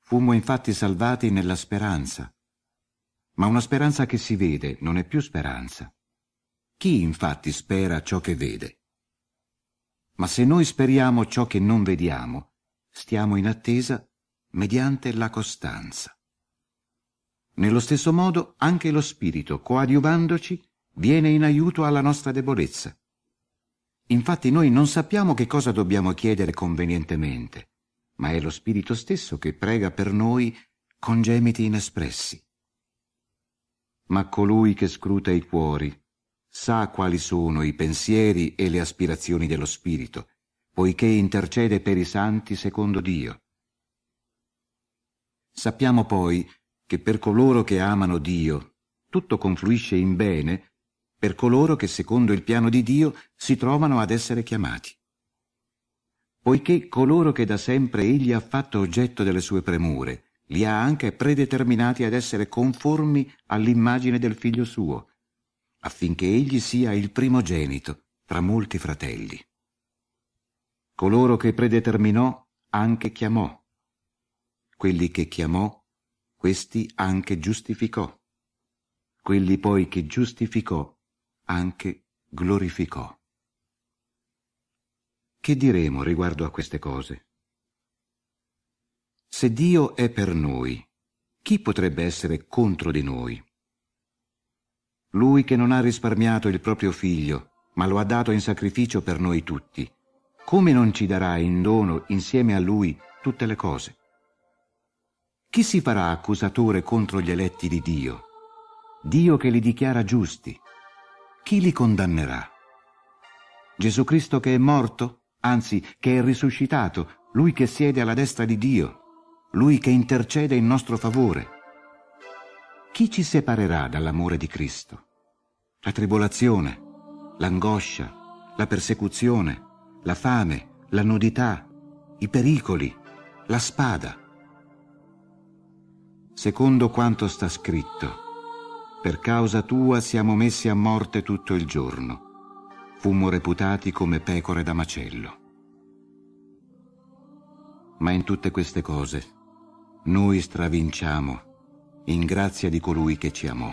Fummo infatti salvati nella speranza, ma una speranza che si vede non è più speranza. Chi infatti spera ciò che vede? Ma se noi speriamo ciò che non vediamo, stiamo in attesa mediante la costanza. Nello stesso modo anche lo Spirito, coadiuvandoci, viene in aiuto alla nostra debolezza. Infatti noi non sappiamo che cosa dobbiamo chiedere convenientemente, ma è lo Spirito stesso che prega per noi con gemiti inespressi. Ma colui che scruta i cuori sa quali sono i pensieri e le aspirazioni dello Spirito, poiché intercede per i santi secondo Dio. Sappiamo poi che per coloro che amano Dio tutto confluisce in bene per coloro che secondo il piano di Dio si trovano ad essere chiamati. Poiché coloro che da sempre egli ha fatto oggetto delle sue premure, li ha anche predeterminati ad essere conformi all'immagine del figlio suo, affinché egli sia il primogenito tra molti fratelli. Coloro che predeterminò anche chiamò. Quelli che chiamò questi anche giustificò. Quelli poi che giustificò, anche glorificò. Che diremo riguardo a queste cose? Se Dio è per noi, chi potrebbe essere contro di noi? Lui che non ha risparmiato il proprio figlio, ma lo ha dato in sacrificio per noi tutti, come non ci darà in dono insieme a lui tutte le cose? Chi si farà accusatore contro gli eletti di Dio? Dio che li dichiara giusti. Chi li condannerà? Gesù Cristo che è morto, anzi che è risuscitato, lui che siede alla destra di Dio, lui che intercede in nostro favore. Chi ci separerà dall'amore di Cristo? La tribolazione, l'angoscia, la persecuzione, la fame, la nudità, i pericoli, la spada secondo quanto sta scritto. Per causa tua siamo messi a morte tutto il giorno. Fummo reputati come pecore da macello. Ma in tutte queste cose noi stravinciamo in grazia di colui che ci amò.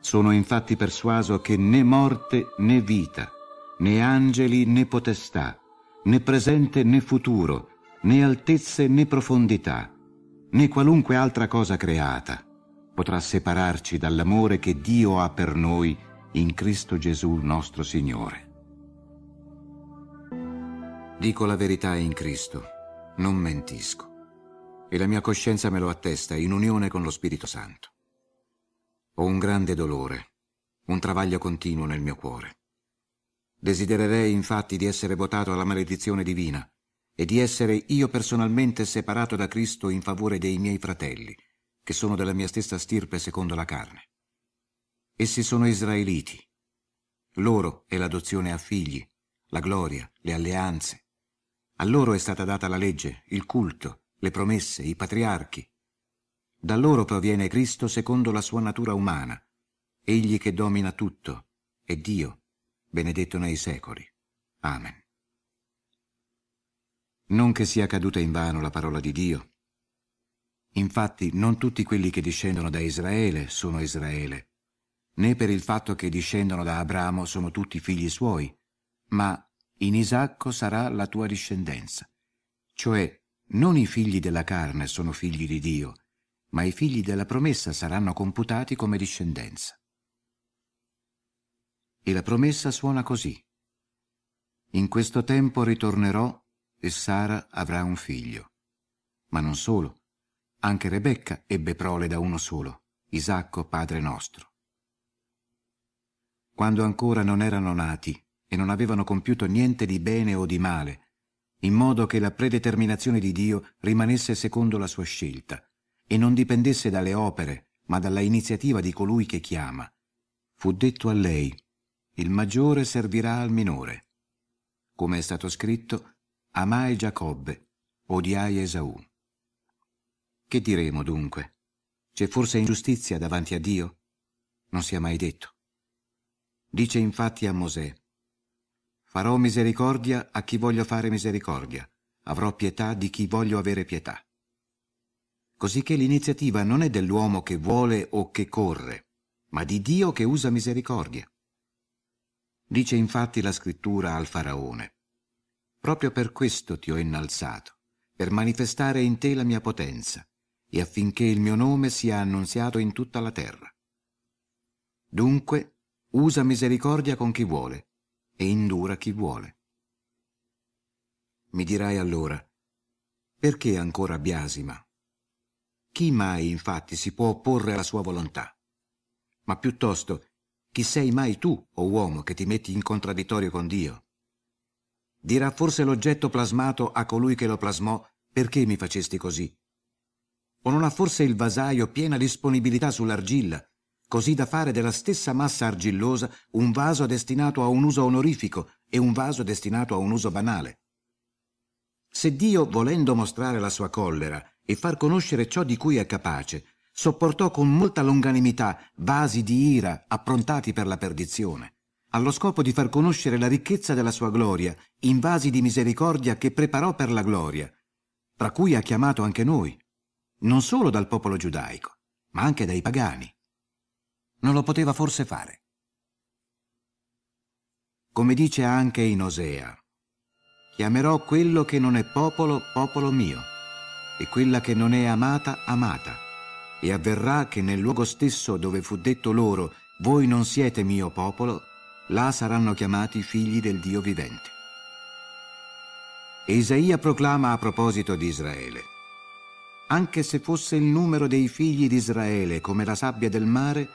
Sono infatti persuaso che né morte né vita, né angeli né potestà, né presente né futuro, né altezze né profondità, né qualunque altra cosa creata potrà separarci dall'amore che Dio ha per noi in Cristo Gesù nostro Signore. Dico la verità in Cristo, non mentisco, e la mia coscienza me lo attesta in unione con lo Spirito Santo. Ho un grande dolore, un travaglio continuo nel mio cuore. Desidererei infatti di essere votato alla maledizione divina, e di essere io personalmente separato da Cristo in favore dei miei fratelli, che sono della mia stessa stirpe secondo la carne. Essi sono israeliti. Loro è l'adozione a figli, la gloria, le alleanze. A loro è stata data la legge, il culto, le promesse, i patriarchi. Da loro proviene Cristo secondo la sua natura umana, egli che domina tutto, è Dio, benedetto nei secoli. Amen. Non che sia caduta in vano la parola di Dio. Infatti non tutti quelli che discendono da Israele sono Israele, né per il fatto che discendono da Abramo sono tutti figli suoi, ma in Isacco sarà la tua discendenza. Cioè, non i figli della carne sono figli di Dio, ma i figli della promessa saranno computati come discendenza. E la promessa suona così. In questo tempo ritornerò e Sara avrà un figlio. Ma non solo, anche Rebecca ebbe prole da uno solo, Isacco padre nostro. Quando ancora non erano nati e non avevano compiuto niente di bene o di male, in modo che la predeterminazione di Dio rimanesse secondo la sua scelta e non dipendesse dalle opere, ma dalla iniziativa di colui che chiama. Fu detto a lei, il maggiore servirà al minore. Come è stato scritto, Amai Giacobbe, odiai Esaù. Che diremo dunque? C'è forse ingiustizia davanti a Dio? Non sia mai detto. Dice infatti a Mosè, Farò misericordia a chi voglio fare misericordia, avrò pietà di chi voglio avere pietà. Cosicché l'iniziativa non è dell'uomo che vuole o che corre, ma di Dio che usa misericordia. Dice infatti la scrittura al faraone, proprio per questo ti ho innalzato, per manifestare in te la mia potenza, e affinché il mio nome sia annunziato in tutta la terra. Dunque, usa misericordia con chi vuole e indura chi vuole. Mi dirai allora, perché ancora biasima? Chi mai infatti si può opporre alla sua volontà? Ma piuttosto, chi sei mai tu, o oh uomo, che ti metti in contraddittorio con Dio? Dirà forse l'oggetto plasmato a colui che lo plasmò, perché mi facesti così? O non ha forse il vasaio piena disponibilità sull'argilla, così da fare della stessa massa argillosa un vaso destinato a un uso onorifico e un vaso destinato a un uso banale? Se Dio, volendo mostrare la sua collera e far conoscere ciò di cui è capace, sopportò con molta longanimità vasi di ira approntati per la perdizione, allo scopo di far conoscere la ricchezza della sua gloria in vasi di misericordia che preparò per la gloria, tra cui ha chiamato anche noi, non solo dal popolo giudaico, ma anche dai pagani. Non lo poteva forse fare. Come dice anche in Osea, chiamerò quello che non è popolo, popolo mio, e quella che non è amata, amata e avverrà che nel luogo stesso dove fu detto loro voi non siete mio popolo, là saranno chiamati figli del Dio vivente. E Isaia proclama a proposito di Israele, anche se fosse il numero dei figli di Israele come la sabbia del mare,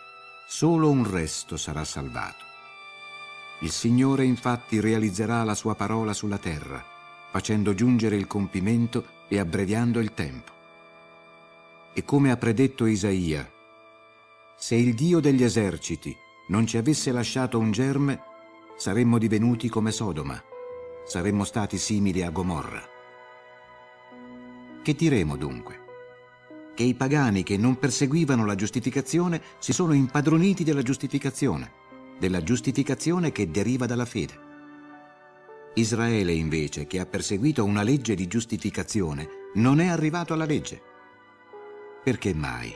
solo un resto sarà salvato. Il Signore infatti realizzerà la sua parola sulla terra, facendo giungere il compimento e abbreviando il tempo. E come ha predetto Isaia, se il Dio degli eserciti non ci avesse lasciato un germe, saremmo divenuti come Sodoma, saremmo stati simili a Gomorra. Che diremo dunque? Che i pagani che non perseguivano la giustificazione si sono impadroniti della giustificazione, della giustificazione che deriva dalla fede. Israele invece, che ha perseguito una legge di giustificazione, non è arrivato alla legge perché mai?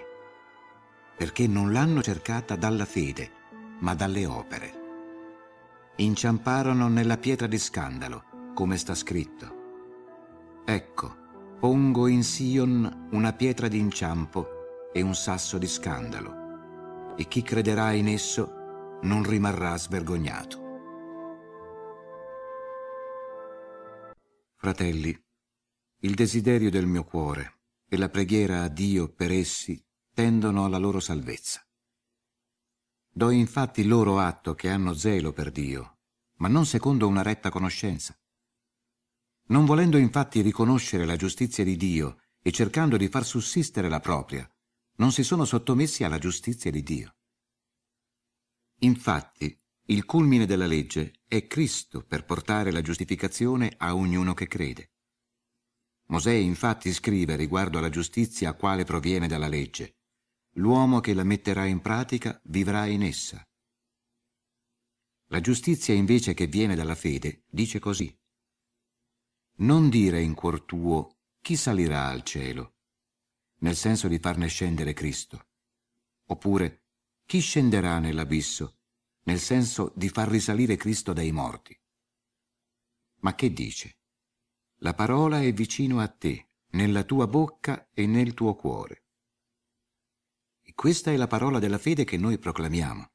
Perché non l'hanno cercata dalla fede, ma dalle opere. Inciamparono nella pietra di scandalo, come sta scritto. Ecco, pongo in Sion una pietra d'inciampo e un sasso di scandalo, e chi crederà in esso non rimarrà svergognato. Fratelli, il desiderio del mio cuore e la preghiera a Dio per essi tendono alla loro salvezza. Do infatti loro atto che hanno zelo per Dio, ma non secondo una retta conoscenza. Non volendo infatti riconoscere la giustizia di Dio e cercando di far sussistere la propria, non si sono sottomessi alla giustizia di Dio. Infatti, il culmine della legge è Cristo per portare la giustificazione a ognuno che crede. Mosè infatti scrive riguardo alla giustizia quale proviene dalla legge. L'uomo che la metterà in pratica vivrà in essa. La giustizia invece che viene dalla fede dice così. Non dire in cuor tuo chi salirà al cielo, nel senso di farne scendere Cristo. Oppure chi scenderà nell'abisso, nel senso di far risalire Cristo dai morti. Ma che dice? La parola è vicino a te, nella tua bocca e nel tuo cuore. E questa è la parola della fede che noi proclamiamo.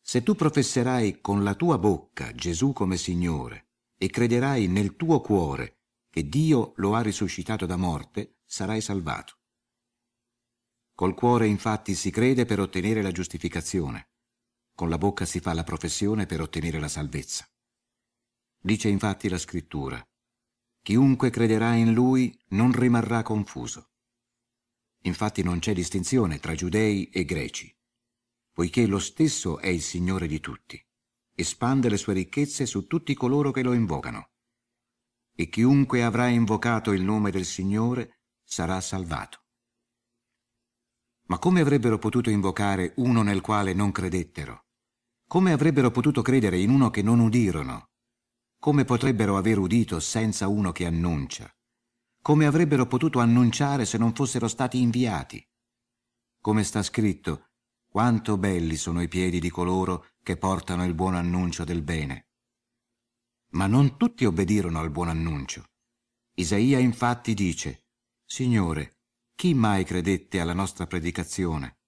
Se tu professerai con la tua bocca Gesù come Signore e crederai nel tuo cuore che Dio lo ha risuscitato da morte, sarai salvato. Col cuore infatti si crede per ottenere la giustificazione, con la bocca si fa la professione per ottenere la salvezza. Dice infatti la scrittura, Chiunque crederà in lui non rimarrà confuso. Infatti non c'è distinzione tra giudei e greci, poiché lo stesso è il Signore di tutti, espande le sue ricchezze su tutti coloro che lo invocano. E chiunque avrà invocato il nome del Signore sarà salvato. Ma come avrebbero potuto invocare uno nel quale non credettero? Come avrebbero potuto credere in uno che non udirono? come potrebbero aver udito senza uno che annuncia? Come avrebbero potuto annunciare se non fossero stati inviati? Come sta scritto, quanto belli sono i piedi di coloro che portano il buon annuncio del bene. Ma non tutti obbedirono al buon annuncio. Isaia infatti dice, Signore, chi mai credette alla nostra predicazione?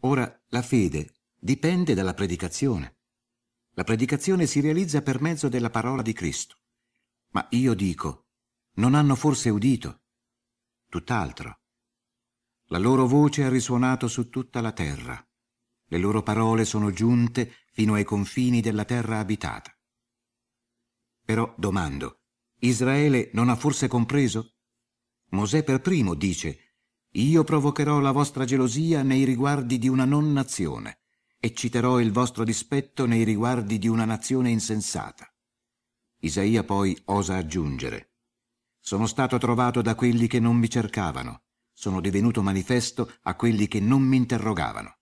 Ora, la fede dipende dalla predicazione. La predicazione si realizza per mezzo della parola di Cristo. Ma io dico, non hanno forse udito? Tutt'altro. La loro voce ha risuonato su tutta la terra. Le loro parole sono giunte fino ai confini della terra abitata. Però domando, Israele non ha forse compreso? Mosè per primo dice, Io provocherò la vostra gelosia nei riguardi di una non nazione, ecciterò il vostro dispetto nei riguardi di una nazione insensata. Isaia poi osa aggiungere, Sono stato trovato da quelli che non mi cercavano, sono divenuto manifesto a quelli che non mi interrogavano.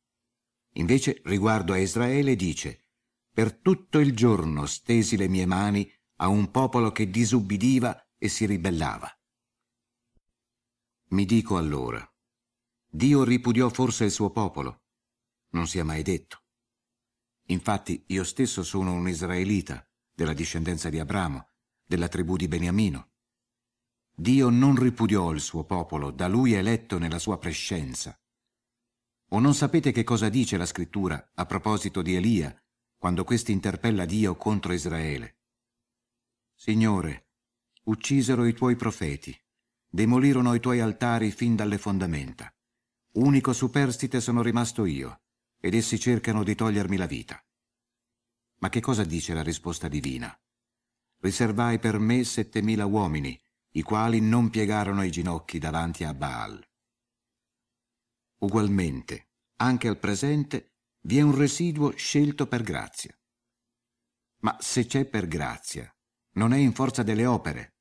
Invece, riguardo a Israele, dice, Per tutto il giorno stesi le mie mani a un popolo che disubbidiva e si ribellava. Mi dico allora, Dio ripudiò forse il suo popolo? Non sia mai detto. Infatti io stesso sono un israelita, della discendenza di Abramo, della tribù di Beniamino. Dio non ripudiò il suo popolo, da lui eletto nella sua prescenza. O non sapete che cosa dice la scrittura a proposito di Elia, quando questi interpella Dio contro Israele? Signore, uccisero i tuoi profeti, demolirono i tuoi altari fin dalle fondamenta. Unico superstite sono rimasto io, ed essi cercano di togliermi la vita. Ma che cosa dice la risposta divina? Riservai per me settemila uomini, i quali non piegarono i ginocchi davanti a Baal. Ugualmente, anche al presente, vi è un residuo scelto per grazia. Ma se c'è per grazia, non è in forza delle opere,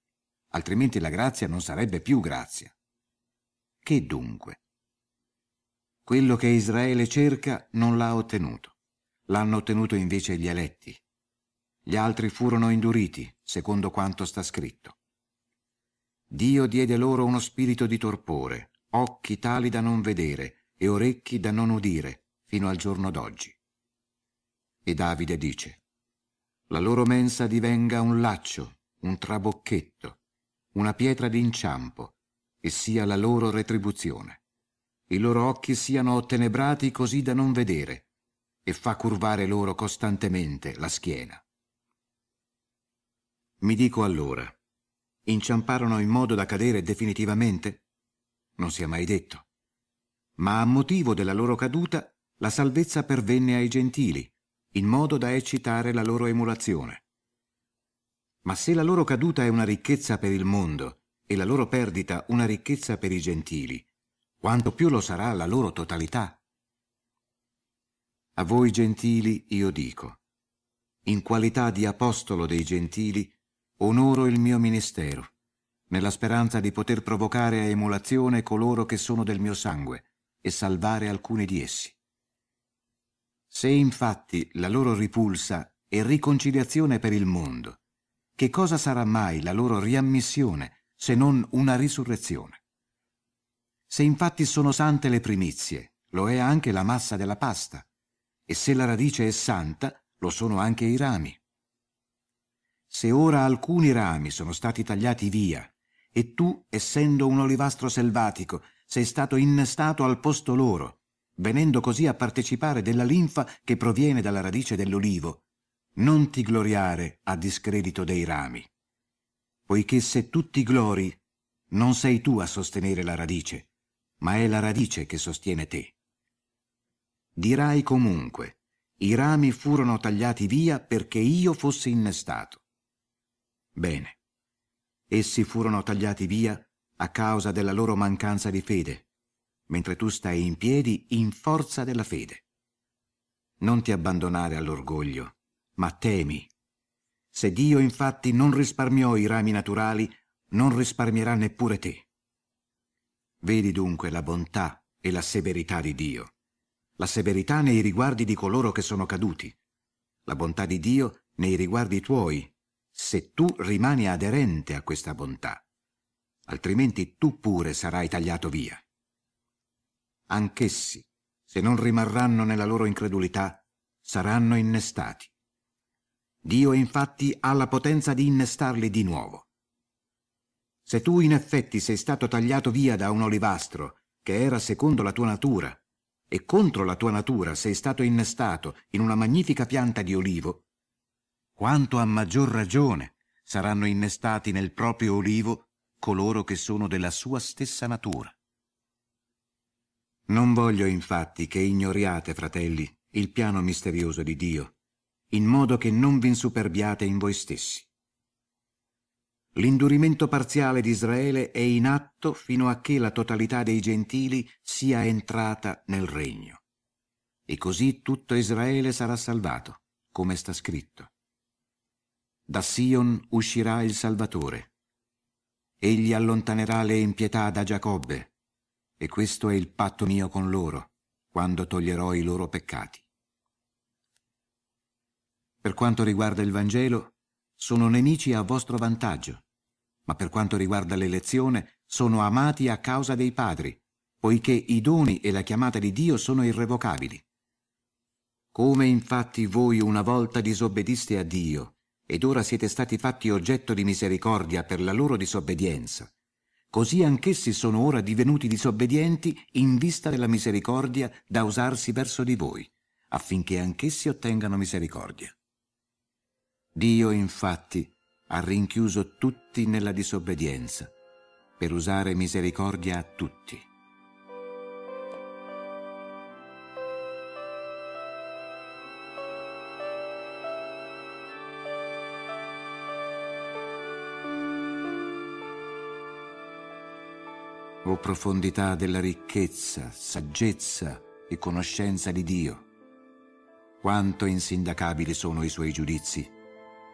altrimenti la grazia non sarebbe più grazia. Che dunque? Quello che Israele cerca non l'ha ottenuto. L'hanno ottenuto invece gli eletti. Gli altri furono induriti, secondo quanto sta scritto. Dio diede loro uno spirito di torpore, occhi tali da non vedere e orecchi da non udire, fino al giorno d'oggi. E Davide dice, la loro mensa divenga un laccio, un trabocchetto, una pietra d'inciampo, e sia la loro retribuzione. I loro occhi siano ottenebrati così da non vedere, e fa curvare loro costantemente la schiena. Mi dico allora, inciamparono in modo da cadere definitivamente? Non sia mai detto. Ma a motivo della loro caduta, la salvezza pervenne ai gentili, in modo da eccitare la loro emulazione. Ma se la loro caduta è una ricchezza per il mondo e la loro perdita una ricchezza per i gentili, quanto più lo sarà la loro totalità. A voi gentili io dico, in qualità di apostolo dei gentili, onoro il mio ministero, nella speranza di poter provocare a emulazione coloro che sono del mio sangue e salvare alcuni di essi. Se infatti la loro ripulsa è riconciliazione per il mondo, che cosa sarà mai la loro riammissione se non una risurrezione? Se infatti sono sante le primizie, lo è anche la massa della pasta, e se la radice è santa, lo sono anche i rami. Se ora alcuni rami sono stati tagliati via, e tu, essendo un olivastro selvatico, sei stato innestato al posto loro, venendo così a partecipare della linfa che proviene dalla radice dell'olivo, non ti gloriare a discredito dei rami. Poiché se tu ti glori, non sei tu a sostenere la radice, ma è la radice che sostiene te. Dirai comunque, i rami furono tagliati via perché io fossi innestato. Bene. Essi furono tagliati via a causa della loro mancanza di fede, mentre tu stai in piedi in forza della fede. Non ti abbandonare all'orgoglio, ma temi. Se Dio infatti non risparmiò i rami naturali, non risparmierà neppure te. Vedi dunque la bontà e la severità di Dio, la severità nei riguardi di coloro che sono caduti, la bontà di Dio nei riguardi tuoi se tu rimani aderente a questa bontà, altrimenti tu pure sarai tagliato via. Anch'essi, se non rimarranno nella loro incredulità, saranno innestati. Dio infatti ha la potenza di innestarli di nuovo. Se tu in effetti sei stato tagliato via da un olivastro che era secondo la tua natura, e contro la tua natura sei stato innestato in una magnifica pianta di olivo, quanto a maggior ragione saranno innestati nel proprio olivo coloro che sono della sua stessa natura. Non voglio infatti che ignoriate, fratelli, il piano misterioso di Dio, in modo che non vi insuperbiate in voi stessi. L'indurimento parziale di Israele è in atto fino a che la totalità dei gentili sia entrata nel regno. E così tutto Israele sarà salvato, come sta scritto. Da Sion uscirà il Salvatore. Egli allontanerà le impietà da Giacobbe, e questo è il patto mio con loro, quando toglierò i loro peccati. Per quanto riguarda il Vangelo, sono nemici a vostro vantaggio, ma per quanto riguarda l'elezione sono amati a causa dei padri, poiché i doni e la chiamata di Dio sono irrevocabili. Come infatti voi una volta disobbediste a Dio, ed ora siete stati fatti oggetto di misericordia per la loro disobbedienza, così anch'essi sono ora divenuti disobbedienti in vista della misericordia da usarsi verso di voi, affinché anch'essi ottengano misericordia. Dio infatti ha rinchiuso tutti nella disobbedienza, per usare misericordia a tutti. O profondità della ricchezza, saggezza e conoscenza di Dio, quanto insindacabili sono i suoi giudizi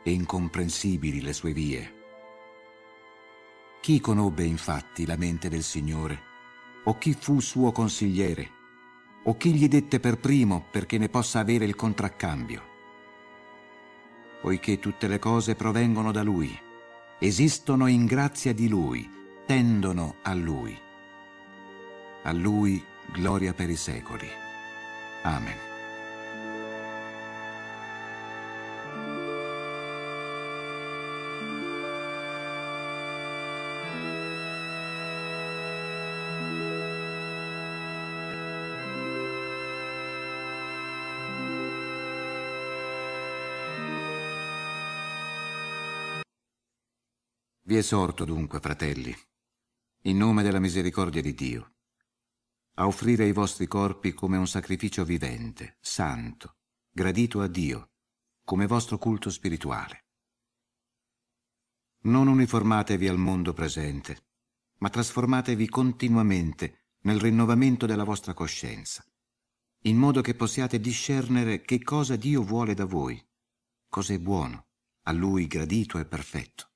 e incomprensibili le sue vie. Chi conobbe infatti la mente del Signore? O chi fu suo consigliere? O chi gli dette per primo perché ne possa avere il contraccambio? Poiché tutte le cose provengono da Lui, esistono in grazia di Lui, tendono a Lui. A Lui gloria per i secoli. Amen. Vi esorto dunque, fratelli, in nome della misericordia di Dio, a offrire i vostri corpi come un sacrificio vivente, santo, gradito a Dio, come vostro culto spirituale. Non uniformatevi al mondo presente, ma trasformatevi continuamente nel rinnovamento della vostra coscienza, in modo che possiate discernere che cosa Dio vuole da voi, cos'è buono, a Lui gradito e perfetto.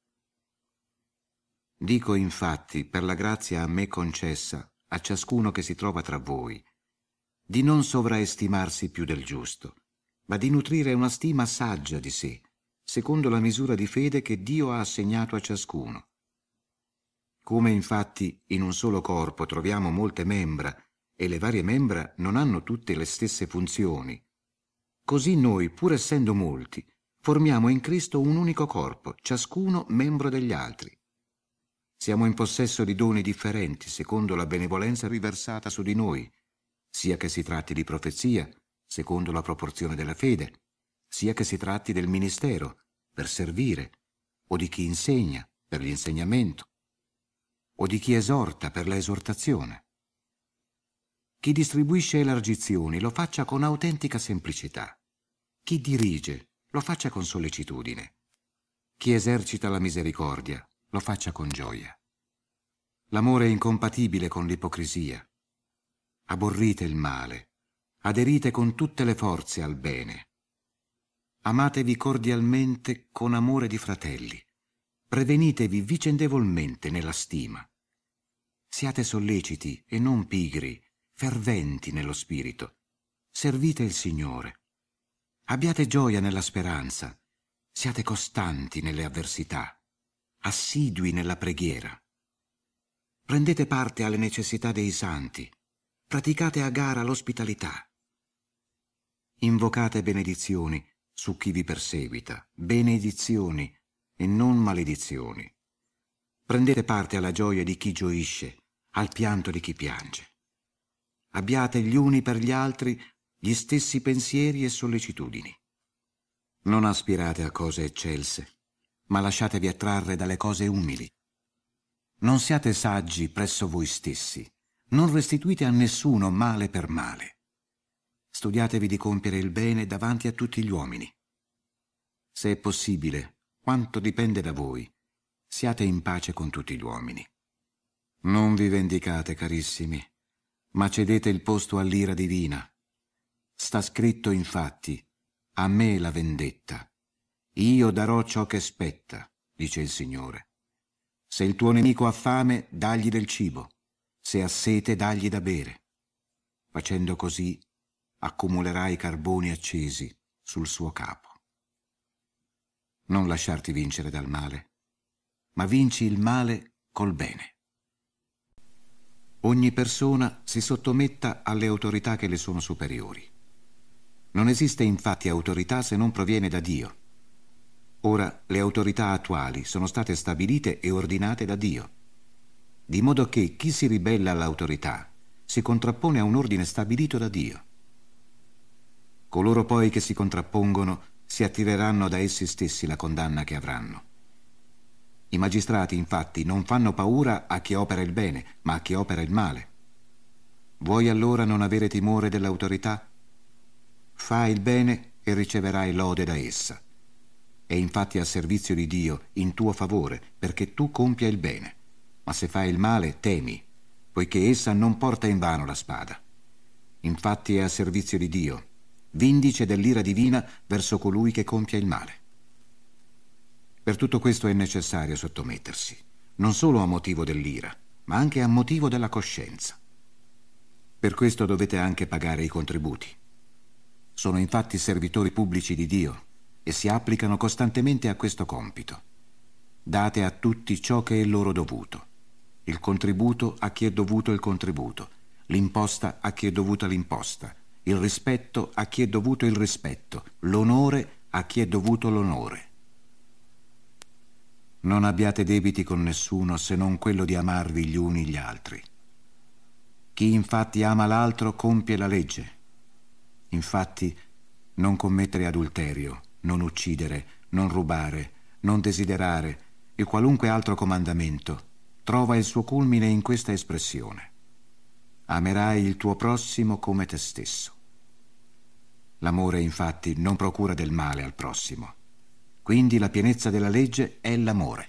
Dico infatti, per la grazia a me concessa, a ciascuno che si trova tra voi, di non sovraestimarsi più del giusto, ma di nutrire una stima saggia di sé, secondo la misura di fede che Dio ha assegnato a ciascuno. Come infatti in un solo corpo troviamo molte membra, e le varie membra non hanno tutte le stesse funzioni, così noi, pur essendo molti, formiamo in Cristo un unico corpo, ciascuno membro degli altri. Siamo in possesso di doni differenti secondo la benevolenza riversata su di noi, sia che si tratti di profezia, secondo la proporzione della fede, sia che si tratti del ministero, per servire, o di chi insegna, per l'insegnamento, o di chi esorta, per l'esortazione. Chi distribuisce elargizioni lo faccia con autentica semplicità. Chi dirige lo faccia con sollecitudine. Chi esercita la misericordia lo faccia con gioia. L'amore è incompatibile con l'ipocrisia. Aborrite il male, aderite con tutte le forze al bene. Amatevi cordialmente con amore di fratelli, prevenitevi vicendevolmente nella stima. Siate solleciti e non pigri, ferventi nello spirito. Servite il Signore. Abbiate gioia nella speranza, Siate costanti nelle avversità, assidui nella preghiera. Prendete parte alle necessità dei santi, praticate a gara l'ospitalità. Invocate benedizioni su chi vi perseguita, benedizioni e non maledizioni. Prendete parte alla gioia di chi gioisce, al pianto di chi piange. Abbiate gli uni per gli altri gli stessi pensieri e sollecitudini. Non aspirate a cose eccelse, ma lasciatevi attrarre dalle cose umili. Non siate saggi presso voi stessi, non restituite a nessuno male per male. Studiatevi di compiere il bene davanti a tutti gli uomini. Se è possibile, quanto dipende da voi, siate in pace con tutti gli uomini. Non vi vendicate, carissimi, ma cedete il posto all'ira divina. Sta scritto infatti, a me la vendetta. Io darò ciò che spetta, dice il Signore. Se il tuo nemico ha fame, dagli del cibo, se ha sete, dagli da bere. Facendo così, accumulerai carboni accesi sul suo capo. Non lasciarti vincere dal male, ma vinci il male col bene. Ogni persona si sottometta alle autorità che le sono superiori. Non esiste infatti autorità se non proviene da Dio. Ora le autorità attuali sono state stabilite e ordinate da Dio, di modo che chi si ribella all'autorità si contrappone a un ordine stabilito da Dio. Coloro poi che si contrappongono si attireranno da essi stessi la condanna che avranno. I magistrati infatti non fanno paura a chi opera il bene, ma a chi opera il male. Vuoi allora non avere timore dell'autorità? Fai il bene e riceverai lode da essa. È infatti a servizio di Dio in tuo favore perché tu compia il bene. Ma se fai il male, temi, poiché essa non porta in vano la spada. Infatti è a servizio di Dio, vindice dell'ira divina verso colui che compia il male. Per tutto questo è necessario sottomettersi, non solo a motivo dell'ira, ma anche a motivo della coscienza. Per questo dovete anche pagare i contributi. Sono infatti servitori pubblici di Dio e si applicano costantemente a questo compito. Date a tutti ciò che è loro dovuto. Il contributo a chi è dovuto il contributo, l'imposta a chi è dovuta l'imposta, il rispetto a chi è dovuto il rispetto, l'onore a chi è dovuto l'onore. Non abbiate debiti con nessuno se non quello di amarvi gli uni gli altri. Chi infatti ama l'altro compie la legge. Infatti, non commettere adulterio, non uccidere, non rubare, non desiderare e qualunque altro comandamento trova il suo culmine in questa espressione. Amerai il tuo prossimo come te stesso. L'amore infatti non procura del male al prossimo. Quindi la pienezza della legge è l'amore.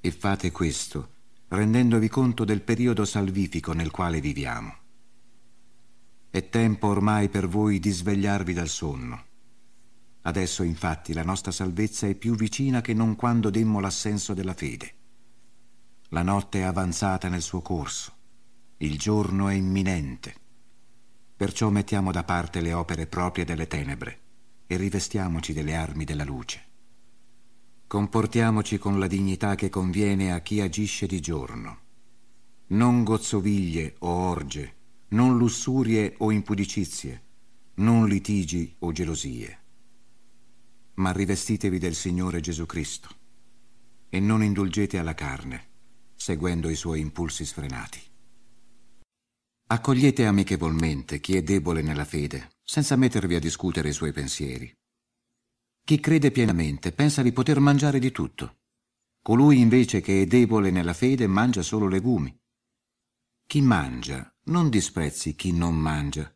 E fate questo rendendovi conto del periodo salvifico nel quale viviamo. È tempo ormai per voi di svegliarvi dal sonno. Adesso infatti la nostra salvezza è più vicina che non quando demmo l'assenso della fede. La notte è avanzata nel suo corso, il giorno è imminente. Perciò mettiamo da parte le opere proprie delle tenebre e rivestiamoci delle armi della luce. Comportiamoci con la dignità che conviene a chi agisce di giorno. Non gozzoviglie o orge, non lussurie o impudicizie, non litigi o gelosie. Ma rivestitevi del Signore Gesù Cristo e non indulgete alla carne, seguendo i suoi impulsi sfrenati. Accogliete amichevolmente chi è debole nella fede, senza mettervi a discutere i suoi pensieri. Chi crede pienamente pensa di poter mangiare di tutto. Colui invece che è debole nella fede mangia solo legumi. Chi mangia non disprezzi chi non mangia.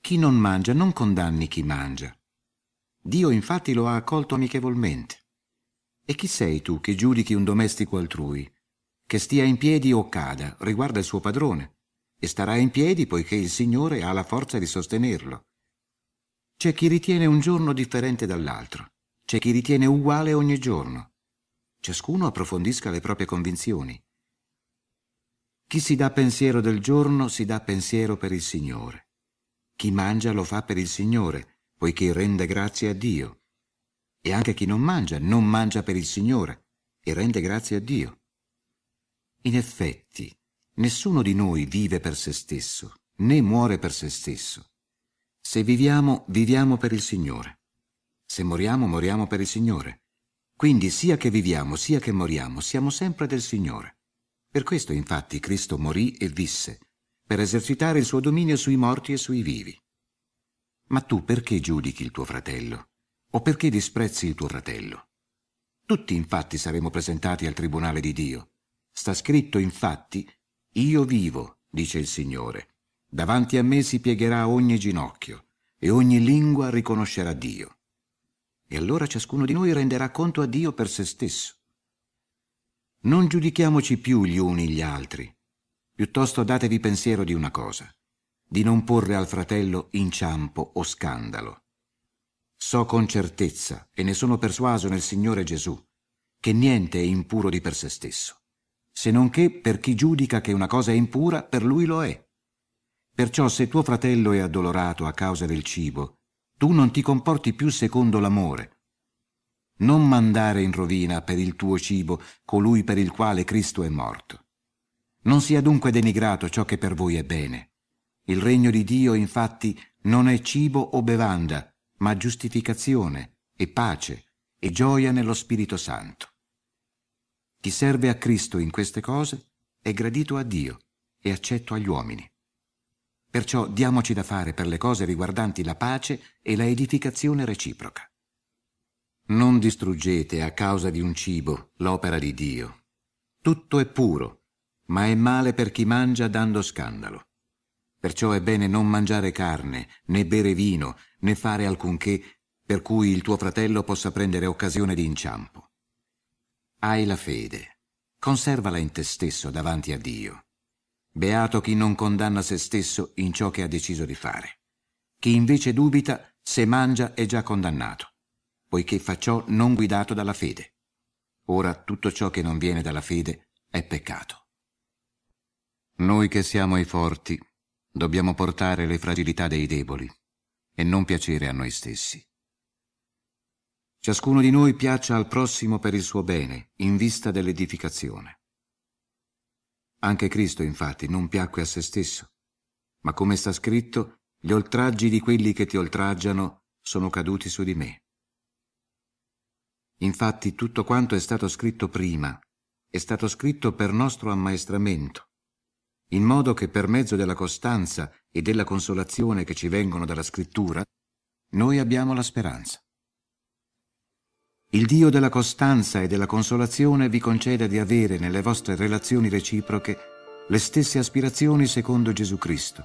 Chi non mangia non condanni chi mangia. Dio infatti lo ha accolto amichevolmente. E chi sei tu che giudichi un domestico altrui? Che stia in piedi o cada, riguarda il suo padrone, e starà in piedi poiché il Signore ha la forza di sostenerlo. C'è chi ritiene un giorno differente dall'altro, c'è chi ritiene uguale ogni giorno. Ciascuno approfondisca le proprie convinzioni. Chi si dà pensiero del giorno si dà pensiero per il Signore. Chi mangia lo fa per il Signore, poiché rende grazie a Dio. E anche chi non mangia, non mangia per il Signore e rende grazie a Dio. In effetti, nessuno di noi vive per se stesso, né muore per se stesso. Se viviamo, viviamo per il Signore. Se moriamo, moriamo per il Signore. Quindi sia che viviamo, sia che moriamo, siamo sempre del Signore. Per questo infatti Cristo morì e visse, per esercitare il suo dominio sui morti e sui vivi. Ma tu perché giudichi il tuo fratello? O perché disprezzi il tuo fratello? Tutti infatti saremo presentati al tribunale di Dio. Sta scritto infatti, io vivo, dice il Signore. Davanti a me si piegherà ogni ginocchio e ogni lingua riconoscerà Dio. E allora ciascuno di noi renderà conto a Dio per se stesso. Non giudichiamoci più gli uni gli altri. Piuttosto datevi pensiero di una cosa, di non porre al fratello inciampo o scandalo. So con certezza, e ne sono persuaso nel Signore Gesù, che niente è impuro di per se stesso, se non che per chi giudica che una cosa è impura, per lui lo è. Perciò se tuo fratello è addolorato a causa del cibo, tu non ti comporti più secondo l'amore, non mandare in rovina per il tuo cibo colui per il quale Cristo è morto. Non sia dunque denigrato ciò che per voi è bene. Il regno di Dio, infatti, non è cibo o bevanda, ma giustificazione e pace e gioia nello Spirito Santo. Chi serve a Cristo in queste cose è gradito a Dio e accetto agli uomini. Perciò diamoci da fare per le cose riguardanti la pace e la edificazione reciproca. Non distruggete a causa di un cibo l'opera di Dio. Tutto è puro, ma è male per chi mangia dando scandalo. Perciò è bene non mangiare carne, né bere vino, né fare alcunché per cui il tuo fratello possa prendere occasione di inciampo. Hai la fede, conservala in te stesso davanti a Dio. Beato chi non condanna se stesso in ciò che ha deciso di fare. Chi invece dubita, se mangia è già condannato poiché fa ciò non guidato dalla fede. Ora tutto ciò che non viene dalla fede è peccato. Noi che siamo i forti dobbiamo portare le fragilità dei deboli e non piacere a noi stessi. Ciascuno di noi piaccia al prossimo per il suo bene, in vista dell'edificazione. Anche Cristo, infatti, non piacque a se stesso, ma come sta scritto, gli oltraggi di quelli che ti oltraggiano sono caduti su di me. Infatti tutto quanto è stato scritto prima è stato scritto per nostro ammaestramento, in modo che per mezzo della costanza e della consolazione che ci vengono dalla scrittura, noi abbiamo la speranza. Il Dio della costanza e della consolazione vi conceda di avere nelle vostre relazioni reciproche le stesse aspirazioni secondo Gesù Cristo,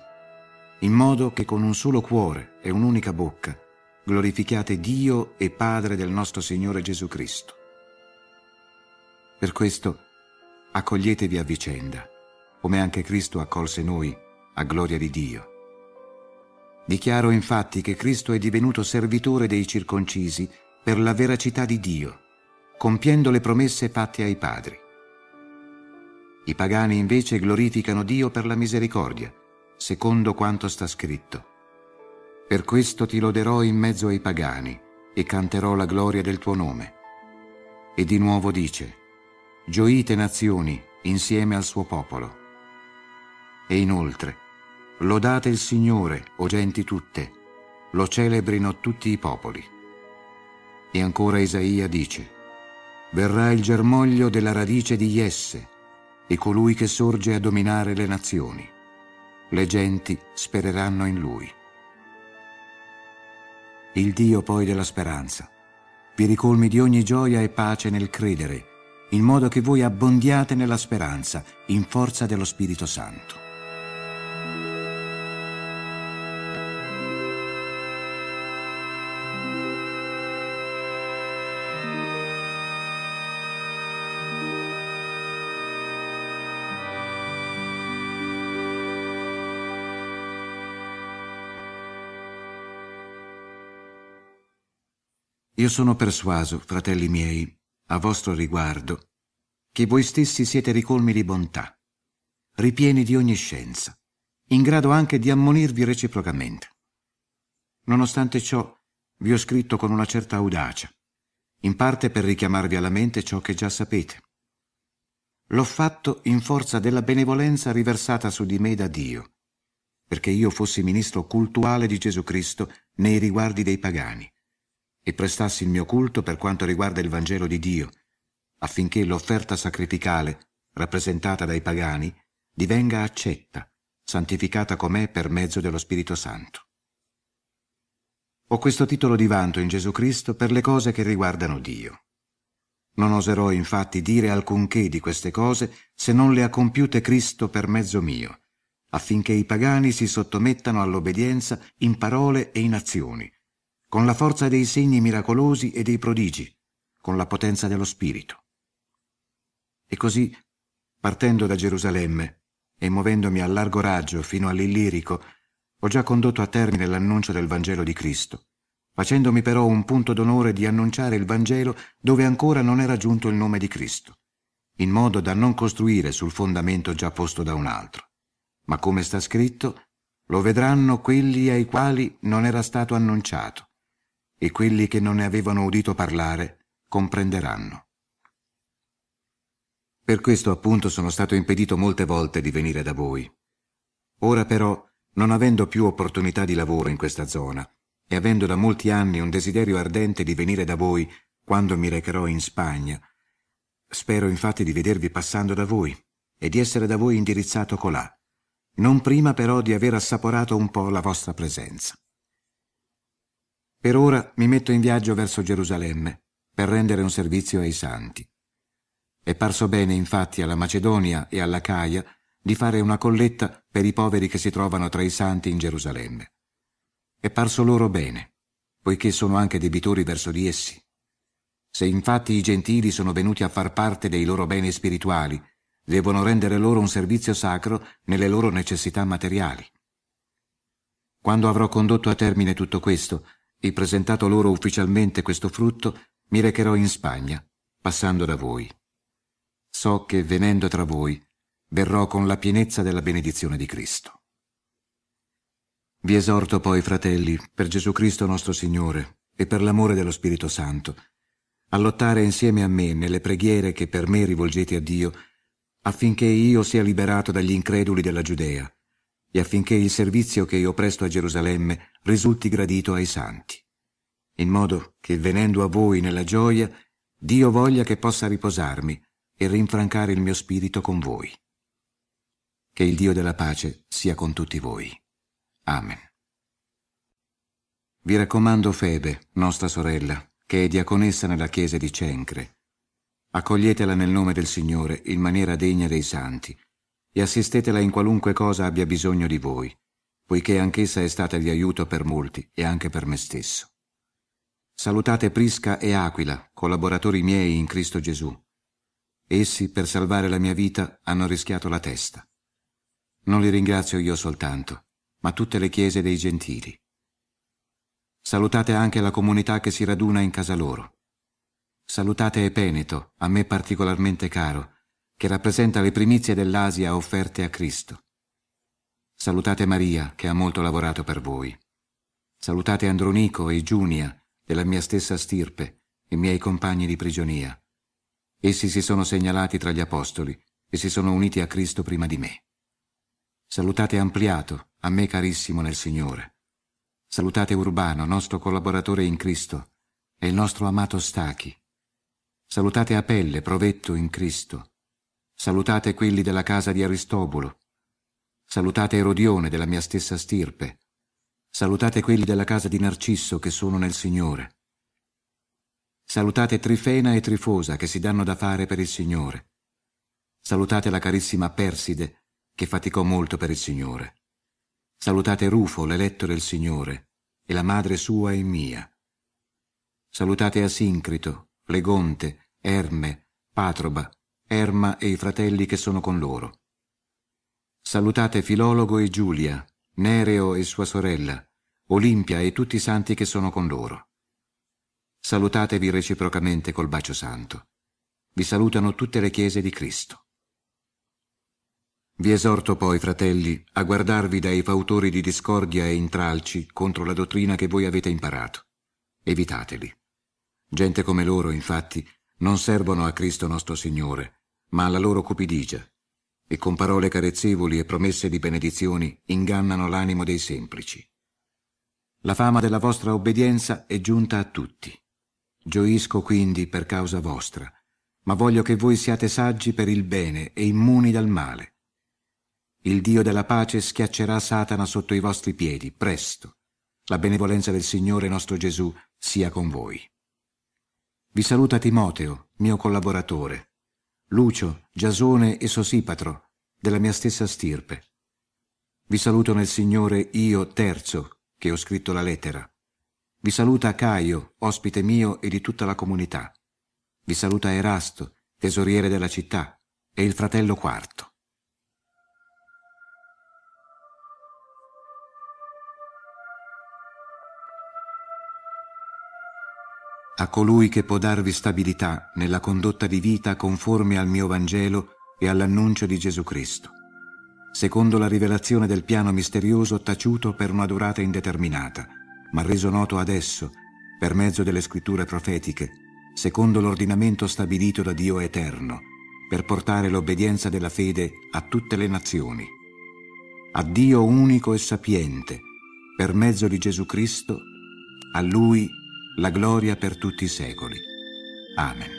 in modo che con un solo cuore e un'unica bocca glorifichiate Dio e Padre del nostro Signore Gesù Cristo. Per questo accoglietevi a vicenda, come anche Cristo accolse noi, a gloria di Dio. Dichiaro infatti che Cristo è divenuto servitore dei circoncisi per la veracità di Dio, compiendo le promesse fatte ai padri. I pagani invece glorificano Dio per la misericordia, secondo quanto sta scritto. Per questo ti loderò in mezzo ai pagani e canterò la gloria del tuo nome. E di nuovo dice, gioite nazioni insieme al suo popolo. E inoltre, lodate il Signore, o genti tutte, lo celebrino tutti i popoli. E ancora Isaia dice, verrà il germoglio della radice di Jesse e colui che sorge a dominare le nazioni. Le genti spereranno in lui il Dio poi della speranza, vi ricolmi di ogni gioia e pace nel credere, in modo che voi abbondiate nella speranza, in forza dello Spirito Santo. Io sono persuaso, fratelli miei, a vostro riguardo, che voi stessi siete ricolmi di bontà, ripieni di ogni scienza, in grado anche di ammonirvi reciprocamente. Nonostante ciò, vi ho scritto con una certa audacia, in parte per richiamarvi alla mente ciò che già sapete. L'ho fatto in forza della benevolenza riversata su di me da Dio, perché io fossi ministro cultuale di Gesù Cristo nei riguardi dei pagani e prestassi il mio culto per quanto riguarda il Vangelo di Dio, affinché l'offerta sacrificale, rappresentata dai pagani, divenga accetta, santificata com'è per mezzo dello Spirito Santo. Ho questo titolo di vanto in Gesù Cristo per le cose che riguardano Dio. Non oserò infatti dire alcunché di queste cose se non le ha compiute Cristo per mezzo mio, affinché i pagani si sottomettano all'obbedienza in parole e in azioni, con la forza dei segni miracolosi e dei prodigi, con la potenza dello Spirito. E così, partendo da Gerusalemme e muovendomi a largo raggio fino all'Illirico, ho già condotto a termine l'annuncio del Vangelo di Cristo, facendomi però un punto d'onore di annunciare il Vangelo dove ancora non era giunto il nome di Cristo, in modo da non costruire sul fondamento già posto da un altro. Ma come sta scritto, lo vedranno quelli ai quali non era stato annunciato, e quelli che non ne avevano udito parlare comprenderanno. Per questo appunto sono stato impedito molte volte di venire da voi. Ora però non avendo più opportunità di lavoro in questa zona e avendo da molti anni un desiderio ardente di venire da voi quando mi recherò in Spagna, spero infatti di vedervi passando da voi e di essere da voi indirizzato colà, non prima però di aver assaporato un po' la vostra presenza. Per ora mi metto in viaggio verso Gerusalemme per rendere un servizio ai santi. È parso bene infatti alla Macedonia e alla Caia di fare una colletta per i poveri che si trovano tra i santi in Gerusalemme. È parso loro bene, poiché sono anche debitori verso di essi. Se infatti i gentili sono venuti a far parte dei loro beni spirituali, devono rendere loro un servizio sacro nelle loro necessità materiali. Quando avrò condotto a termine tutto questo e presentato loro ufficialmente questo frutto, mi recherò in Spagna, passando da voi. So che venendo tra voi verrò con la pienezza della benedizione di Cristo. Vi esorto poi, fratelli, per Gesù Cristo nostro Signore e per l'amore dello Spirito Santo, a lottare insieme a me nelle preghiere che per me rivolgete a Dio, affinché io sia liberato dagli increduli della Giudea e affinché il servizio che io presto a Gerusalemme risulti gradito ai santi, in modo che venendo a voi nella gioia, Dio voglia che possa riposarmi e rinfrancare il mio spirito con voi. Che il Dio della pace sia con tutti voi. Amen. Vi raccomando Febe, nostra sorella, che è diaconessa nella chiesa di Cencre. Accoglietela nel nome del Signore in maniera degna dei santi e assistetela in qualunque cosa abbia bisogno di voi, poiché anch'essa è stata di aiuto per molti e anche per me stesso. Salutate Prisca e Aquila, collaboratori miei in Cristo Gesù. Essi, per salvare la mia vita, hanno rischiato la testa. Non li ringrazio io soltanto, ma tutte le chiese dei gentili. Salutate anche la comunità che si raduna in casa loro. Salutate Epeneto, a me particolarmente caro, che rappresenta le primizie dell'Asia offerte a Cristo. Salutate Maria, che ha molto lavorato per voi. Salutate Andronico e Giunia, della mia stessa stirpe, i miei compagni di prigionia. Essi si sono segnalati tra gli apostoli e si sono uniti a Cristo prima di me. Salutate Ampliato, a me carissimo nel Signore. Salutate Urbano, nostro collaboratore in Cristo, e il nostro amato Stachi. Salutate Apelle, provetto in Cristo. Salutate quelli della casa di Aristobolo. Salutate Erodione della mia stessa stirpe. Salutate quelli della casa di Narcisso che sono nel Signore. Salutate Trifena e Trifosa che si danno da fare per il Signore. Salutate la carissima Perside che faticò molto per il Signore. Salutate Rufo, l'eletto del Signore, e la madre sua e mia. Salutate Asincrito, Flegonte, Erme, Patroba, Erma e i fratelli che sono con loro. Salutate Filologo e Giulia, Nereo e sua sorella, Olimpia e tutti i santi che sono con loro. Salutatevi reciprocamente col bacio santo. Vi salutano tutte le chiese di Cristo. Vi esorto poi, fratelli, a guardarvi dai fautori di discordia e intralci contro la dottrina che voi avete imparato. Evitateli. Gente come loro, infatti, non servono a Cristo nostro Signore, ma alla loro cupidigia, e con parole carezzevoli e promesse di benedizioni ingannano l'animo dei semplici. La fama della vostra obbedienza è giunta a tutti. Gioisco quindi per causa vostra, ma voglio che voi siate saggi per il bene e immuni dal male. Il Dio della pace schiaccerà Satana sotto i vostri piedi, presto. La benevolenza del Signore nostro Gesù sia con voi. Vi saluta Timoteo, mio collaboratore, Lucio, Giasone e Sosipatro, della mia stessa stirpe. Vi saluto nel Signore io, terzo, che ho scritto la lettera. Vi saluta Caio, ospite mio e di tutta la comunità. Vi saluta Erasto, tesoriere della città, e il fratello quarto. A colui che può darvi stabilità nella condotta di vita conforme al mio Vangelo e all'annuncio di Gesù Cristo, secondo la rivelazione del piano misterioso taciuto per una durata indeterminata, ma reso noto adesso, per mezzo delle scritture profetiche, secondo l'ordinamento stabilito da Dio eterno, per portare l'obbedienza della fede a tutte le nazioni. A Dio unico e sapiente, per mezzo di Gesù Cristo, a Lui la gloria per tutti i secoli. Amen.